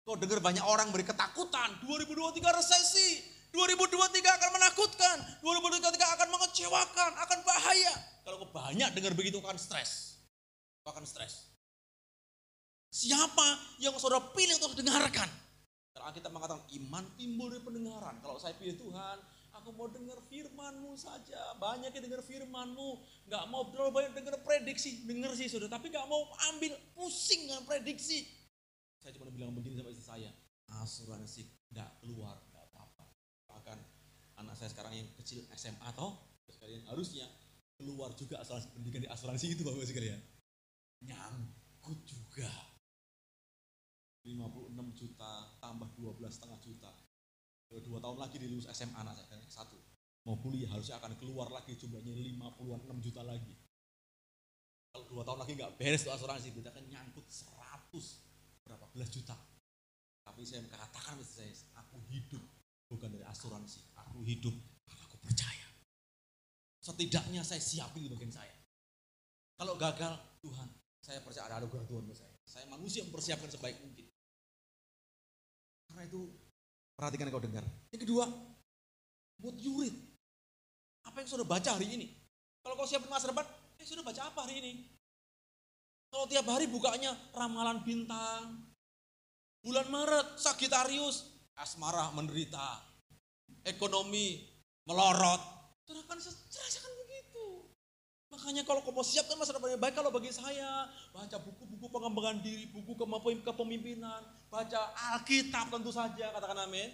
kau dengar banyak orang beri ketakutan, 2023 resesi, 2023 akan menakutkan, 2023 akan mengecewakan, akan bahaya. Kalau kau banyak dengar begitu akan stres. Akan stres. Siapa yang saudara pilih untuk dengarkan? Kalau kita mengatakan iman timbul dari pendengaran. Kalau saya pilih Tuhan, aku mau dengar firmanmu saja. Banyak yang dengar firmanmu. Gak mau terlalu banyak dengar prediksi. Dengar sih saudara, tapi gak mau ambil pusing dengan prediksi. Saya cuma bilang begini sama istri saya. Asuransi gak keluar, gak apa-apa. Bahkan anak saya sekarang yang kecil SMA atau sekalian harusnya keluar juga asuransi pendidikan di asuransi itu Bapak sekalian. Nyangkut juga. 56 juta tambah 12 setengah juta. Dua tahun lagi dilulus SMA anak saya satu. Mau kuliah harusnya akan keluar lagi jumlahnya 50-an 6 juta lagi. Kalau dua tahun lagi nggak beres tuh asuransi, kita kan nyangkut 100 berapa belas juta. Tapi saya katakan saya, aku hidup bukan dari asuransi, aku hidup karena aku percaya. Setidaknya saya siapin di bagian saya. Kalau gagal, Tuhan, saya percaya ada anugerah Tuhan buat saya. Saya manusia mempersiapkan sebaik mungkin. Karena itu, perhatikan yang kau dengar. Yang kedua, buat yurid. Apa yang sudah baca hari ini? Kalau kau siapin masa depan, eh sudah baca apa hari ini? Kalau tiap hari bukanya ramalan bintang. Bulan Maret, Sagitarius, asmara menderita. Ekonomi melorot, Saudara kan. Makanya kalau kau mau siapkan masa depan baik, kalau bagi saya, baca buku-buku pengembangan diri, buku kepemimpinan, baca Alkitab tentu saja, katakan amin.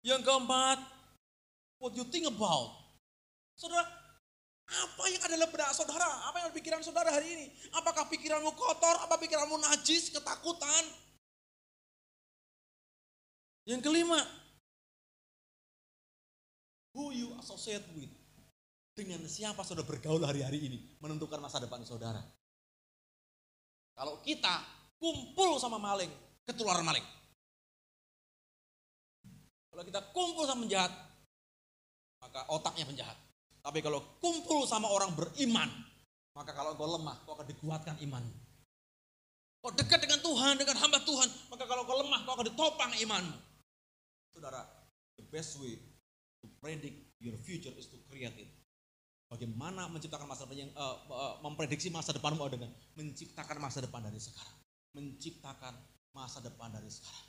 Yang keempat, what you think about. Saudara, apa yang ada dalam benak saudara? Apa yang ada pikiran saudara hari ini? Apakah pikiranmu kotor? Apa pikiranmu najis, ketakutan? Yang kelima, Who you associate with. Dengan siapa saudara bergaul hari-hari ini menentukan masa depan saudara. Kalau kita kumpul sama maling, ketularan maling. Kalau kita kumpul sama penjahat, maka otaknya penjahat. Tapi kalau kumpul sama orang beriman, maka kalau kau lemah, kau akan dikuatkan iman. Kau dekat dengan Tuhan, dengan hamba Tuhan, maka kalau kau lemah, kau akan ditopang imanmu. Saudara, the best way to predict your future is to create it. Bagaimana menciptakan masa depan yang uh, uh, memprediksi masa depanmu dengan menciptakan masa depan dari sekarang. Menciptakan masa depan dari sekarang.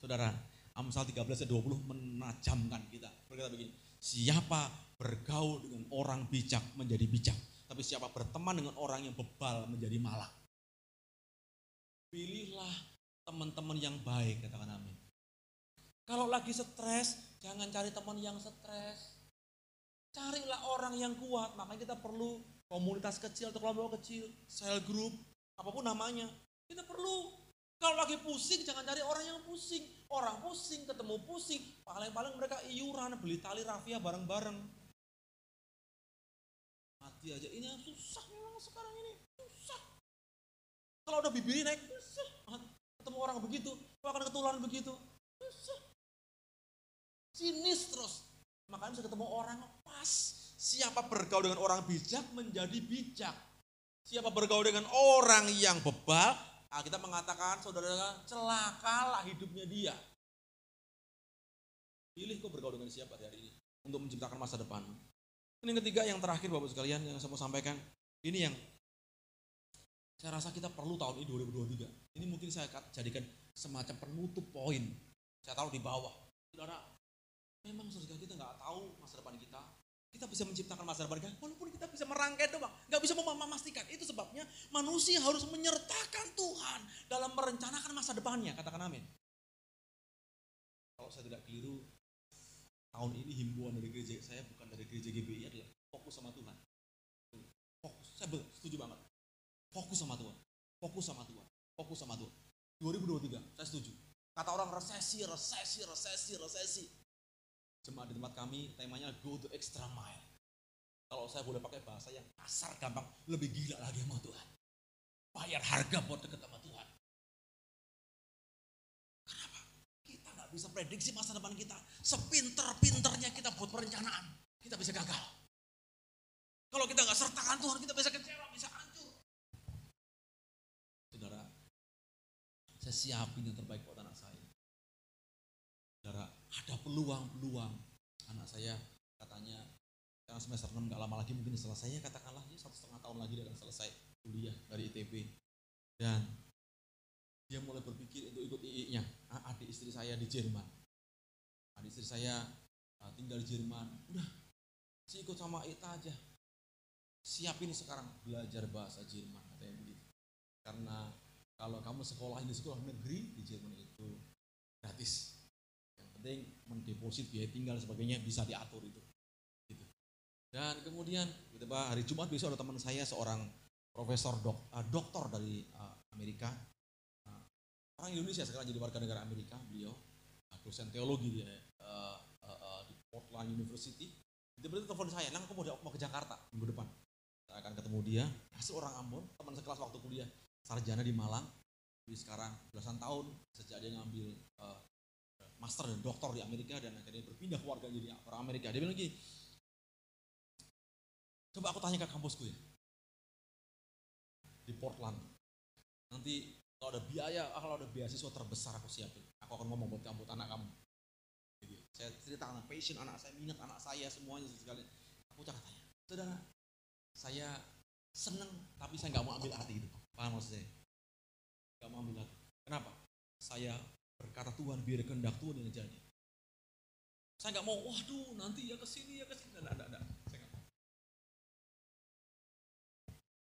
Saudara, Amsal 13 ayat 20 menajamkan kita. Berkata begini, siapa bergaul dengan orang bijak menjadi bijak, tapi siapa berteman dengan orang yang bebal menjadi malang. Pilihlah teman-teman yang baik, katakan amin. Kalau lagi stres, jangan cari teman yang stres. Carilah orang yang kuat. Makanya kita perlu komunitas kecil atau kelompok kecil, sel group, apa pun namanya. Kita perlu. Kalau lagi pusing, jangan cari orang yang pusing. Orang pusing, ketemu pusing. Paling-paling mereka iuran, beli tali rafia bareng-bareng. Mati aja. Ini susah memang sekarang ini. Susah. Kalau udah bibirnya naik, susah. Ketemu orang begitu, akan ketularan begitu. Susah sinis terus. Makanya bisa ketemu orang pas. Siapa bergaul dengan orang bijak menjadi bijak. Siapa bergaul dengan orang yang bebal, nah kita mengatakan saudara celakalah hidupnya dia. Pilih kok bergaul dengan siapa hari ini untuk menciptakan masa depan. Ini yang ketiga yang terakhir Bapak sekalian yang saya mau sampaikan. Ini yang saya rasa kita perlu tahun ini 2023. Ini mungkin saya jadikan semacam penutup poin. Saya taruh di bawah. Saudara, Memang saudara kita nggak tahu masa depan kita. kita bisa menciptakan masa depan kita, walaupun kita bisa merangkai doang, nggak bisa memastikan. Itu sebabnya manusia harus menyertakan Tuhan dalam merencanakan masa depannya. Katakan amin. Kalau saya tidak keliru, tahun ini himbauan dari gereja saya bukan dari gereja GBI adalah fokus sama Tuhan. Fokus, saya setuju banget. Fokus sama Tuhan, fokus sama Tuhan, fokus sama Tuhan. 2023, saya setuju. Kata orang resesi, resesi, resesi, resesi. Jemaat di tempat kami temanya go to extra mile. Kalau saya boleh pakai bahasa yang kasar, gampang, lebih gila lagi sama Tuhan. Bayar harga buat deket sama Tuhan. Kenapa? Kita nggak bisa prediksi masa depan kita. Sepinter-pinternya kita buat perencanaan, kita bisa gagal. Kalau kita nggak sertakan Tuhan, kita bisa kecewa, bisa hancur. Saudara, saya siapin yang terbaik buat ada peluang-peluang. Anak saya katanya sekarang semester 6 gak lama lagi mungkin selesai ya katakanlah. Ya satu setengah tahun lagi dia akan selesai kuliah dari ITB dan dia mulai berpikir untuk ikut II-nya adik istri saya di Jerman. Adik istri saya uh, tinggal di Jerman. Udah si ikut sama Ita aja. Siapin sekarang. Belajar bahasa Jerman katanya begitu. Karena kalau kamu sekolah di sekolah negeri di Jerman itu gratis penting mendeposit biaya tinggal sebagainya bisa diatur itu dan kemudian tiba hari Jumat besok ada teman saya seorang profesor dok, uh, doktor dari uh, Amerika. Uh, orang Indonesia sekarang jadi warga negara Amerika, beliau uh, dosen teologi di, uh, uh, uh, di Portland University. Tiba-tiba telepon saya, nang aku mau, mau ke Jakarta minggu depan. Saya akan ketemu dia, hasil orang Ambon, teman sekelas waktu kuliah, sarjana di Malang. Jadi sekarang belasan tahun sejak dia ngambil uh, master dan doktor di Amerika dan akhirnya berpindah keluarga jadi orang Amerika. Dia bilang gini, Coba aku tanya ke kampusku ya. Di Portland. Nanti kalau ada biaya, kalau ada beasiswa terbesar aku siapin. Aku akan ngomong buat kamu, anak kamu. Jadi, saya ceritakan passion anak saya, minat anak saya, semuanya sekali. Aku cakap tanya, saudara, saya seneng tapi saya nggak mau ambil hati itu. Paham maksud saya? Gak mau ambil hati. Kenapa? Saya berkata Tuhan biar kehendak Tuhan yang jadi. Saya nggak mau, waduh nanti ya ke sini ya ke sini. Nggak, nggak, nggak.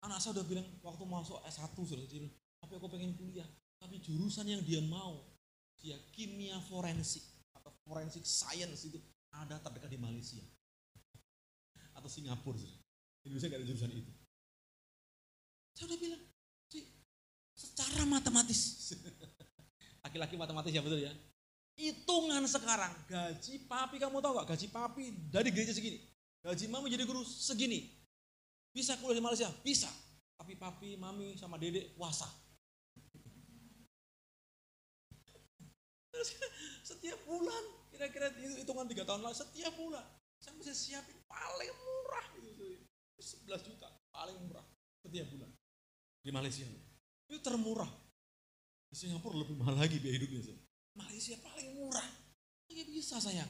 Anak saya udah bilang waktu masuk S1 sudah bilang, tapi aku pengen kuliah. Tapi jurusan yang dia mau, dia kimia forensik atau forensik science itu ada terdekat di Malaysia atau Singapura. Sudah. Indonesia nggak ada jurusan itu. Saya udah bilang, secara matematis, laki-laki matematis ya betul ya. Hitungan sekarang, gaji papi kamu tahu gak? Gaji papi dari gereja segini, gaji mami jadi guru segini, bisa kuliah di Malaysia? Bisa. Tapi papi, mami, sama dedek puasa. setiap bulan, kira-kira itu hitungan tiga tahun lalu, setiap bulan. Saya mesti siapin paling murah itu. 11 juta, paling murah setiap bulan. Di Malaysia. Itu termurah. Di Singapura lebih mahal lagi biaya hidupnya. Malaysia paling murah. Ya bisa sayang.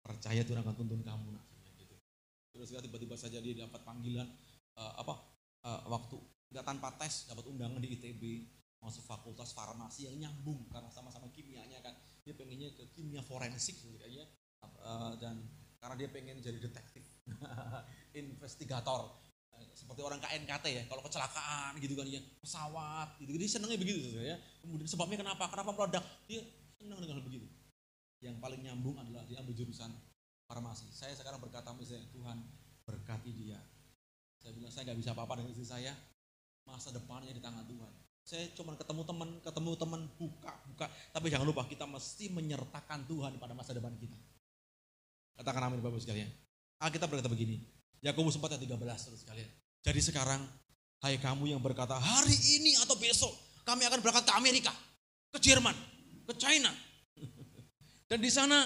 Percaya Tuhan akan tuntun kamu nak terus tiba-tiba saja dia dapat panggilan uh, apa uh, waktu nggak tanpa tes dapat undangan di ITB masuk fakultas farmasi yang nyambung karena sama-sama kimianya kan dia pengennya ke kimia forensik kayaknya uh, dan karena dia pengen jadi detektif investigator seperti orang KNKT ya kalau kecelakaan gitu kan ya pesawat gitu dia senangnya begitu ya kemudian sebabnya kenapa kenapa meledak dia senang dengan hal begitu yang paling nyambung adalah dia ambil jurusan farmasi. Saya sekarang berkata misalnya Tuhan berkati dia. Saya bilang saya nggak bisa apa-apa dengan istri saya. Masa depannya di tangan Tuhan. Saya cuma ketemu teman, ketemu teman buka, buka. Tapi jangan lupa kita mesti menyertakan Tuhan pada masa depan kita. Katakan amin Bapak sekalian. kita berkata begini. Yakobus 4 ayat 13 terus sekalian. Jadi sekarang hai kamu yang berkata hari ini atau besok kami akan berangkat ke Amerika, ke Jerman, ke China. Dan di sana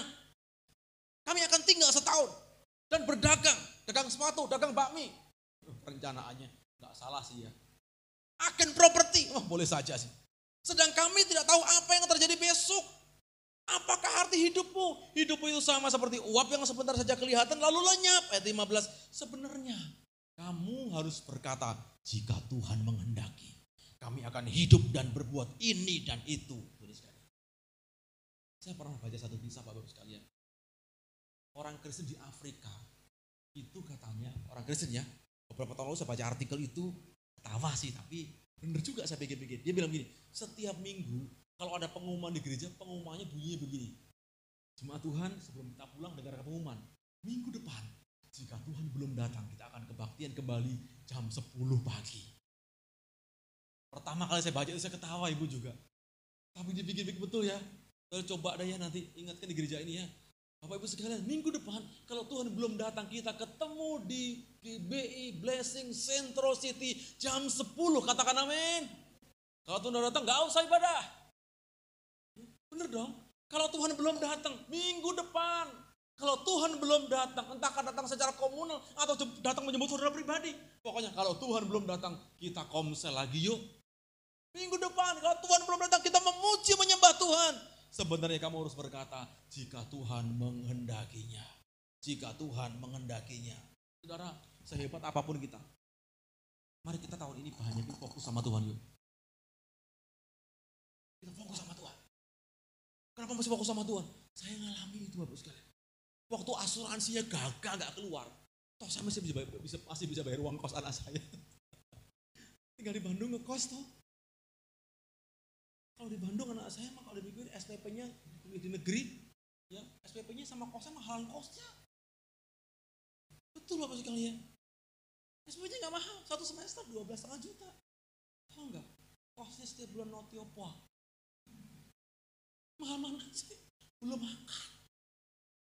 kami akan tinggal setahun dan berdagang, dagang sepatu, dagang bakmi. Rencanaannya nggak salah sih ya. Agen properti, oh boleh saja sih. Sedang kami tidak tahu apa yang terjadi besok. Apakah arti hidupmu? Hidupmu itu sama seperti uap yang sebentar saja kelihatan lalu lenyap. Ayat 15. Sebenarnya kamu harus berkata, jika Tuhan menghendaki, kami akan hidup dan berbuat ini dan itu. Saya pernah baca satu kisah Bapak sekalian. orang Kristen di Afrika itu katanya orang Kristen ya beberapa tahun lalu saya baca artikel itu ketawa sih tapi bener juga saya pikir-pikir dia bilang gini setiap minggu kalau ada pengumuman di gereja pengumumannya bunyinya begini jemaat Tuhan sebelum kita pulang dengar pengumuman minggu depan jika Tuhan belum datang kita akan kebaktian kembali jam 10 pagi pertama kali saya baca itu saya ketawa ibu juga tapi dipikir-pikir betul ya Lalu coba deh ya nanti ingatkan di gereja ini ya Bapak Ibu sekalian, minggu depan kalau Tuhan belum datang kita ketemu di GBI Blessing Central City jam 10. Katakan amin. Kalau Tuhan datang nggak usah ibadah. Bener dong. Kalau Tuhan belum datang minggu depan. Kalau Tuhan belum datang, entah akan datang secara komunal atau datang menyebut saudara pribadi. Pokoknya kalau Tuhan belum datang, kita komsel lagi yuk. Minggu depan, kalau Tuhan belum datang, kita memuji menyembah Tuhan. Sebenarnya kamu harus berkata, jika Tuhan menghendakinya. Jika Tuhan menghendakinya. Saudara, sehebat apa pun kita. Mari kita tahun ini banyak fokus sama Tuhan yuk. Kita fokus sama Tuhan. Kenapa masih fokus sama Tuhan? Saya ngalami itu Bapak sekalian. Waktu asuransinya gagal gak keluar. Toh saya masih bisa, bisa, masih bisa bayar uang kos anak saya. Tinggal di Bandung ngekos toh. Kalau di Bandung anak saya mah kalau dipikir SPP-nya di negeri, ya SPP-nya sama kosnya mahalan kosnya. Betul Bapak sekalian. SPP-nya nggak mahal, satu semester 12 setengah juta. Tahu nggak? Kosnya setiap bulan noti mana sih? Belum makan.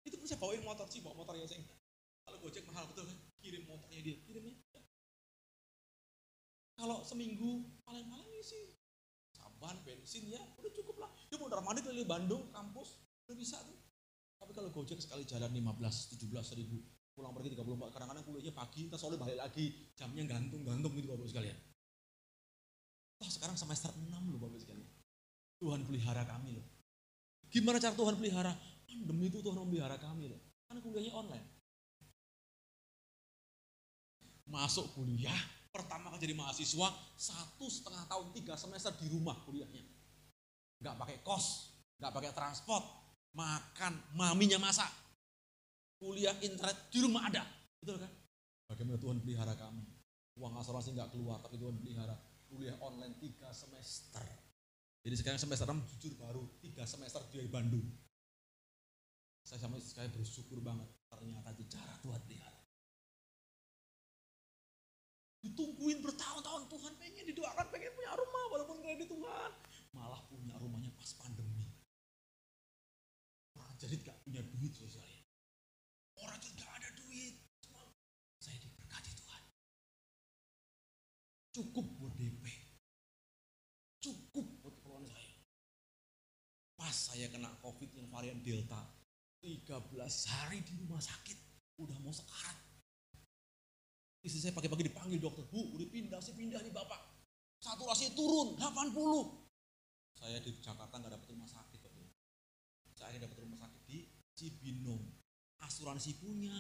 Itu pun saya bawain motor sih, bawa motornya saya. Kalau gojek mahal betul kan? Kirim motornya dia, kirimnya. Kalau seminggu paling-paling sih ban, bensin ya udah cukup lah. Dia mau ramadi keliling Bandung, kampus, udah bisa tuh. Tapi kalau Gojek sekali jalan 15, 17 ribu, pulang pergi 34, kadang-kadang kuliahnya pagi, kita soalnya balik lagi, jamnya gantung-gantung gitu Bapak sekalian. Toh sekarang semester 6 loh Bapak sekalian. Tuhan pelihara kami loh. Gimana cara Tuhan pelihara? Pandemi itu Tuhan memelihara kami loh. Karena kuliahnya online. Masuk kuliah, pertama kali jadi mahasiswa satu setengah tahun tiga semester di rumah kuliahnya nggak pakai kos nggak pakai transport makan maminya masak kuliah internet di rumah ada betul kan bagaimana Tuhan pelihara kami uang asuransi nggak keluar tapi Tuhan pelihara kuliah online tiga semester jadi sekarang semester 6 jujur baru tiga semester di Bandung. Saya sama saya bersyukur banget ternyata itu cara Tuhan pelihara ditungguin bertahun-tahun Tuhan pengen didoakan pengen punya rumah walaupun kredit Tuhan. Malah punya rumahnya pas pandemi. Orang jadi gak punya duit saya. Orang jadi gak ada duit. Saya diberkati Tuhan. Cukup buat DP cukup buat keperluan saya pas saya kena covid yang varian delta 13 hari di rumah sakit udah mau sekarat Istri saya pagi-pagi dipanggil dokter, bu udah pindah, sih pindah nih bapak. Saturasi turun, 80. Saya di Jakarta nggak dapat rumah sakit. Betul. Saya akhirnya dapat rumah sakit di Cibinong. Asuransi punya.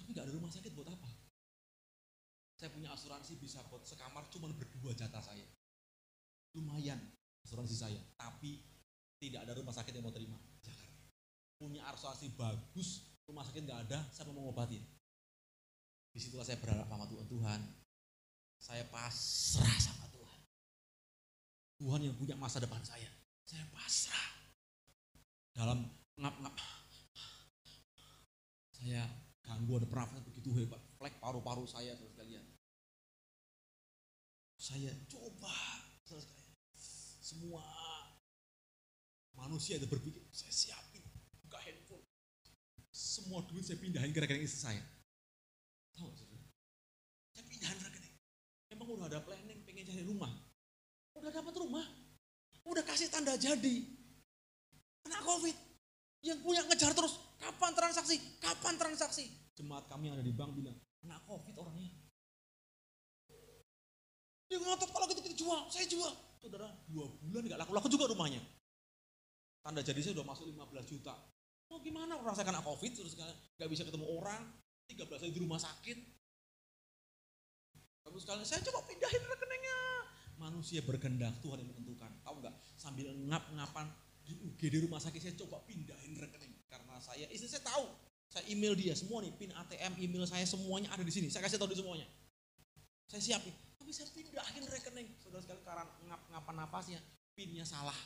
Tapi nggak ada rumah sakit buat apa? Saya punya asuransi bisa buat sekamar cuma berdua jatah saya. Lumayan asuransi saya. Ada rumah sakit yang mau terima. Jakarta. Punya asuransi bagus, rumah sakit nggak ada, saya mau ngobatin Di situlah saya berharap sama Tuhan. Tuhan, saya pasrah sama Tuhan. Tuhan yang punya masa depan saya. Saya pasrah. Dalam ngap-ngap. Saya gangguan pernafasan begitu hebat. Flek paru-paru saya, saudara sekalian. Saya coba, sekalian. Semua manusia itu berpikir, saya siapin buka handphone. Semua duit saya pindahin ke rekening istri saya Tahu Saya pindahan rekening. Emang udah ada planning pengen cari rumah. Udah dapat rumah. Udah kasih tanda jadi. Kena covid. Yang punya ngejar terus. Kapan transaksi? Kapan transaksi? Jemaat kami yang ada di bank bilang, kena covid orangnya. Dia ngotot kalau gitu kita jual, saya jual. Saudara, dua bulan nggak laku-laku juga rumahnya. Tanda jadi saya udah masuk 15 juta. Mau gimana orang saya kena covid terus nggak bisa ketemu orang, 13 hari di rumah sakit. Bagus sekali, saya coba pindahin rekeningnya. Manusia berkendak, Tuhan yang menentukan. Tahu nggak? Sambil ngap-ngapan di UGD rumah sakit saya coba pindahin rekening. Karena saya istri saya tahu saya email dia semua nih pin ATM email saya semuanya ada di sini saya kasih tahu di semuanya saya siapin tapi saya pindahin rekening saudara sekali karena ngap ngapan napasnya pinnya salah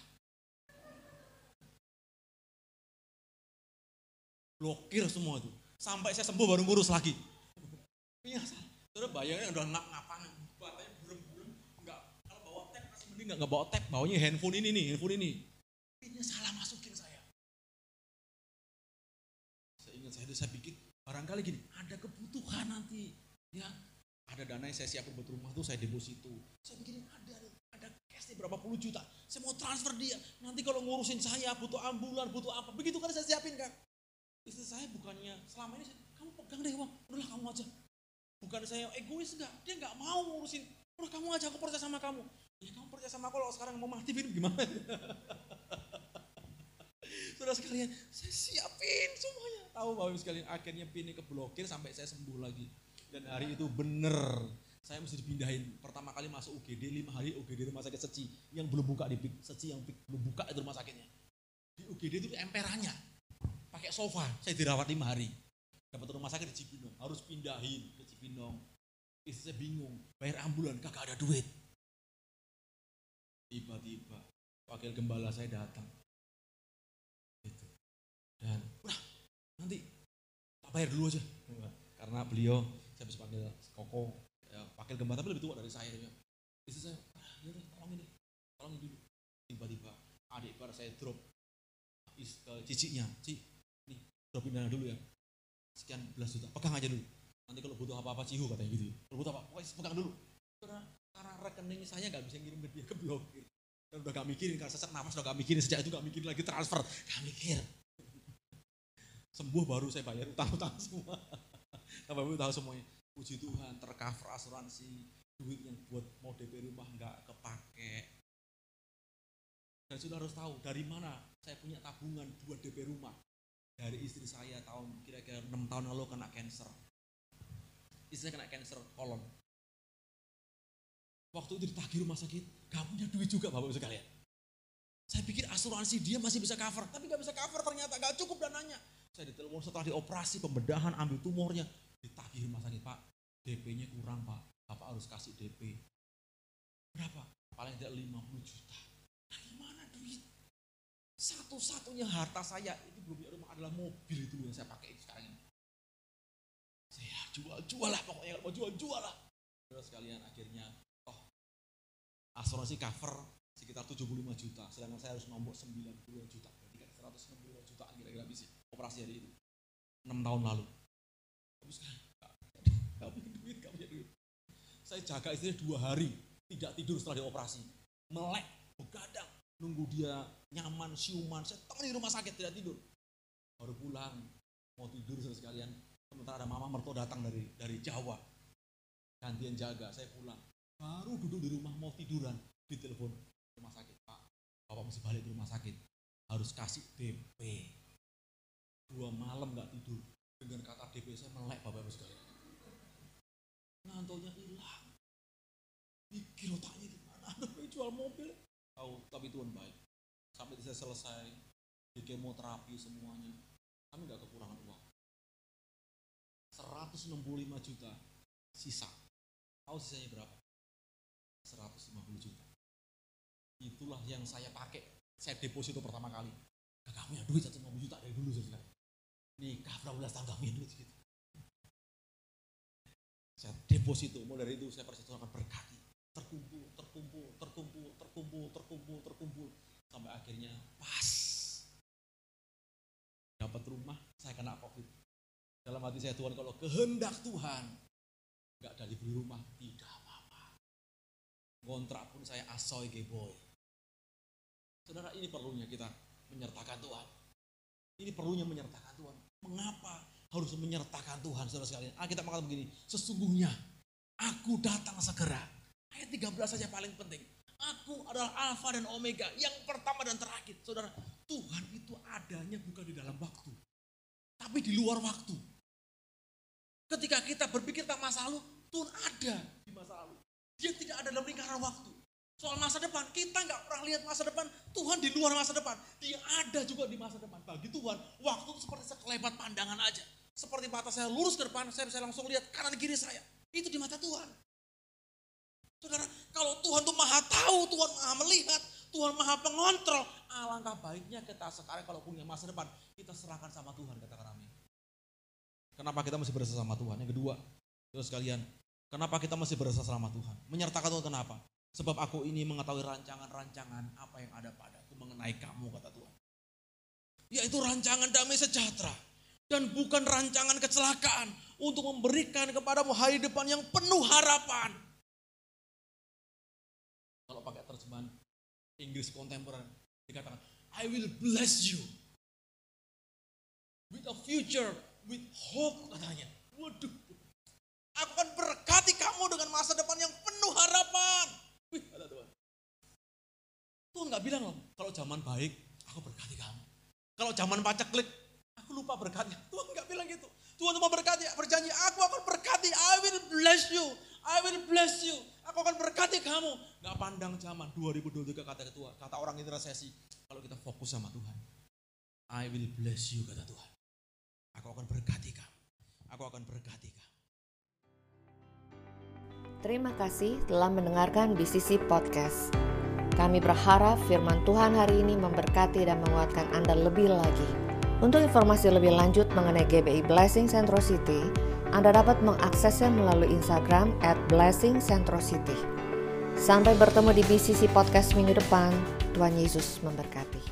blokir semua itu. Sampai saya sembuh baru ngurus lagi. Salah saudara bayangin udah ngap ngapan batanya burem-burem. Nggak kalau bawa tab masih mending nggak nggak bawa tab bawanya handphone ini nih handphone ini. Pinnya salah masukin saya. Saya ingat saya itu saya bikin barangkali gini ada kebutuhan nanti. Ya ada dana yang saya siapin buat rumah tuh saya deposito saya bikin ada ada cash berapa puluh juta. Saya mau transfer dia. Nanti kalau ngurusin saya butuh ambulan butuh apa. Begitu kan saya siapin kan istri saya bukannya selama ini saya, kamu pegang deh uang udahlah kamu aja bukan saya egois enggak dia nggak mau ngurusin udah kamu aja aku percaya sama kamu ya kamu percaya sama aku kalau sekarang mau mati ini gimana Saudara sekalian, saya siapin semuanya. Tahu Bapak sekalian, akhirnya pin ini keblokir sampai saya sembuh lagi. Dan hari itu bener, saya mesti dipindahin. Pertama kali masuk UGD, lima hari UGD rumah sakit Seci. Yang belum buka di Seci, yang belum buka itu rumah sakitnya. Di UGD itu emperannya, pakai sofa. Saya dirawat lima hari. Dapat rumah sakit di Cibinong, harus pindahin ke Cibinong. Istri saya bingung, bayar ambulan, kagak ada duit. Tiba-tiba, wakil gembala saya datang Gitu. Dan udah nanti tak bayar dulu aja. Karena beliau saya bisa panggil koko, ya, wakil gembala tapi lebih tua dari saya. Ya. Istri saya, ah, ya udah tolongin deh, tolongin dulu. Tiba-tiba adik ipar saya drop is, uh, ciciknya, Ci, dropin dana dulu ya. Sekian belas juta, pegang aja dulu. Nanti kalau butuh apa-apa cihu katanya gitu. Kalau butuh apa, pokoknya pegang dulu. Karena, karena rekening saya nggak bisa ngirim ke dia ke blokir. Dan udah gak mikirin, karena sesak nafas udah gak mikirin, sejak itu gak mikirin lagi transfer, gak mikir. Sembuh baru saya bayar utang-utang semua. Bapak Ibu tahu semuanya. Puji Tuhan, tercover asuransi, duit yang buat mau DP rumah gak kepake. Dan sudah harus tahu dari mana saya punya tabungan buat DP rumah. Dari istri saya tahun kira-kira 6 tahun lalu kena cancer. Istri kena cancer kolon. Waktu itu ditagih rumah sakit, gak punya duit juga Bapak Ibu sekalian. Saya pikir asuransi dia masih bisa cover, tapi gak bisa cover ternyata gak cukup dananya. Saya ditelepon setelah dioperasi, pembedahan, ambil tumornya. Ditagih rumah sakit, Pak, DP-nya kurang Pak, Bapak harus kasih DP. Berapa? Paling tidak 50 juta. Dari mana duit? Satu-satunya harta saya itu belum punya rumah adalah mobil itu yang saya pakai sekarang ini. Saya jual-jual lah pokoknya, mau jual-jual lah. Terus sekalian akhirnya asuransi cover sekitar 75 juta, sedangkan saya harus nombok 90 juta, berarti kan 160 juta kira-kira habis operasi hari itu. 6 tahun lalu. Tapi sekarang gak punya duit, gak punya duit. Saya jaga istrinya dua hari, tidak tidur setelah dioperasi. Melek, begadang, nunggu dia nyaman, siuman, saya teman di rumah sakit, tidak tidur. Baru pulang, mau tidur sekalian, sementara ada mama mertua datang dari dari Jawa. Gantian jaga, saya pulang. Baru duduk di rumah mau tiduran di telepon rumah sakit. Pak bapak masih balik di rumah sakit. Harus kasih DP dua malam nggak tidur. Dengan kata DP saya melek bapak ibu sekalian. Ngantuknya hilang. Mikir otaknya gimana? Ada jual mobil. Tahu tapi Tuhan baik. Sampai saya selesai di kemoterapi semuanya kami nggak kekurangan uang 165 juta sisa tahu sisanya berapa 150 juta. Itulah yang saya pakai. Saya deposito pertama kali. Gak punya duit 150 juta dari dulu saudara. Nikah berapa belas tahun punya duit gitu. Saya deposito, mulai dari itu saya percaya akan berkati. Terkumpul, terkumpul, terkumpul, terkumpul, terkumpul, terkumpul. Sampai akhirnya pas. Rumah, saya kena covid. Dalam hati saya Tuhan kalau kehendak Tuhan, nggak dari beli rumah, tidak Kontrak pun saya asoy boy. Saudara ini perlunya kita menyertakan Tuhan. Ini perlunya menyertakan Tuhan. Mengapa harus menyertakan Tuhan saudara sekalian? Ah, kita mengatakan begini, sesungguhnya aku datang segera. Ayat 13 saja paling penting. Aku adalah Alfa dan Omega, yang pertama dan terakhir. Saudara, Tuhan itu adanya bukan di dalam waktu, tapi di luar waktu. Ketika kita berpikir tentang masa lalu, Tuhan ada di masa lalu. Dia tidak ada dalam lingkaran waktu. Soal masa depan, kita nggak pernah lihat masa depan. Tuhan di luar masa depan. Dia ada juga di masa depan. Bagi Tuhan, waktu itu seperti sekelebat pandangan aja. Seperti mata saya lurus ke depan, saya bisa langsung lihat kanan kiri saya. Itu di mata Tuhan. Saudara, kalau Tuhan tuh maha tahu, Tuhan maha melihat, Tuhan maha pengontrol. Alangkah baiknya kita sekarang kalau punya masa depan, kita serahkan sama Tuhan, katakan. Kenapa kita masih berasa sama Tuhan? Yang kedua, terus sekalian, kenapa kita masih berasa sama Tuhan? Menyertakan Tuhan kenapa? Sebab aku ini mengetahui rancangan-rancangan apa yang ada padaku mengenai kamu, kata Tuhan. Yaitu rancangan damai sejahtera. Dan bukan rancangan kecelakaan. Untuk memberikan kepadamu hari depan yang penuh harapan. Kalau pakai terjemahan Inggris kontemporer, dikatakan, I will bless you. With a future, with hope katanya. Waduh, aku akan berkati kamu dengan masa depan yang penuh harapan. Wih, ada Tuhan. Tuhan nggak bilang loh, kalau zaman baik, aku berkati kamu. Kalau zaman paceklik, aku lupa berkati. Tuhan nggak bilang gitu. Tuhan cuma berkati, berjanji, aku akan berkati, I will bless you, I will bless you. Aku akan berkati kamu. Gak pandang zaman 2023 kata ketua, kata orang ini resesi. Kalau kita fokus sama Tuhan, I will bless you kata Tuhan. Aku akan berkati kamu. Aku akan berkati kamu. Terima kasih telah mendengarkan BCC Podcast. Kami berharap firman Tuhan hari ini memberkati dan menguatkan Anda lebih lagi. Untuk informasi lebih lanjut mengenai GBI Blessing Centro City, Anda dapat mengaksesnya melalui Instagram at Blessing Centro City. Sampai bertemu di BCC Podcast minggu depan. Tuhan Yesus memberkati.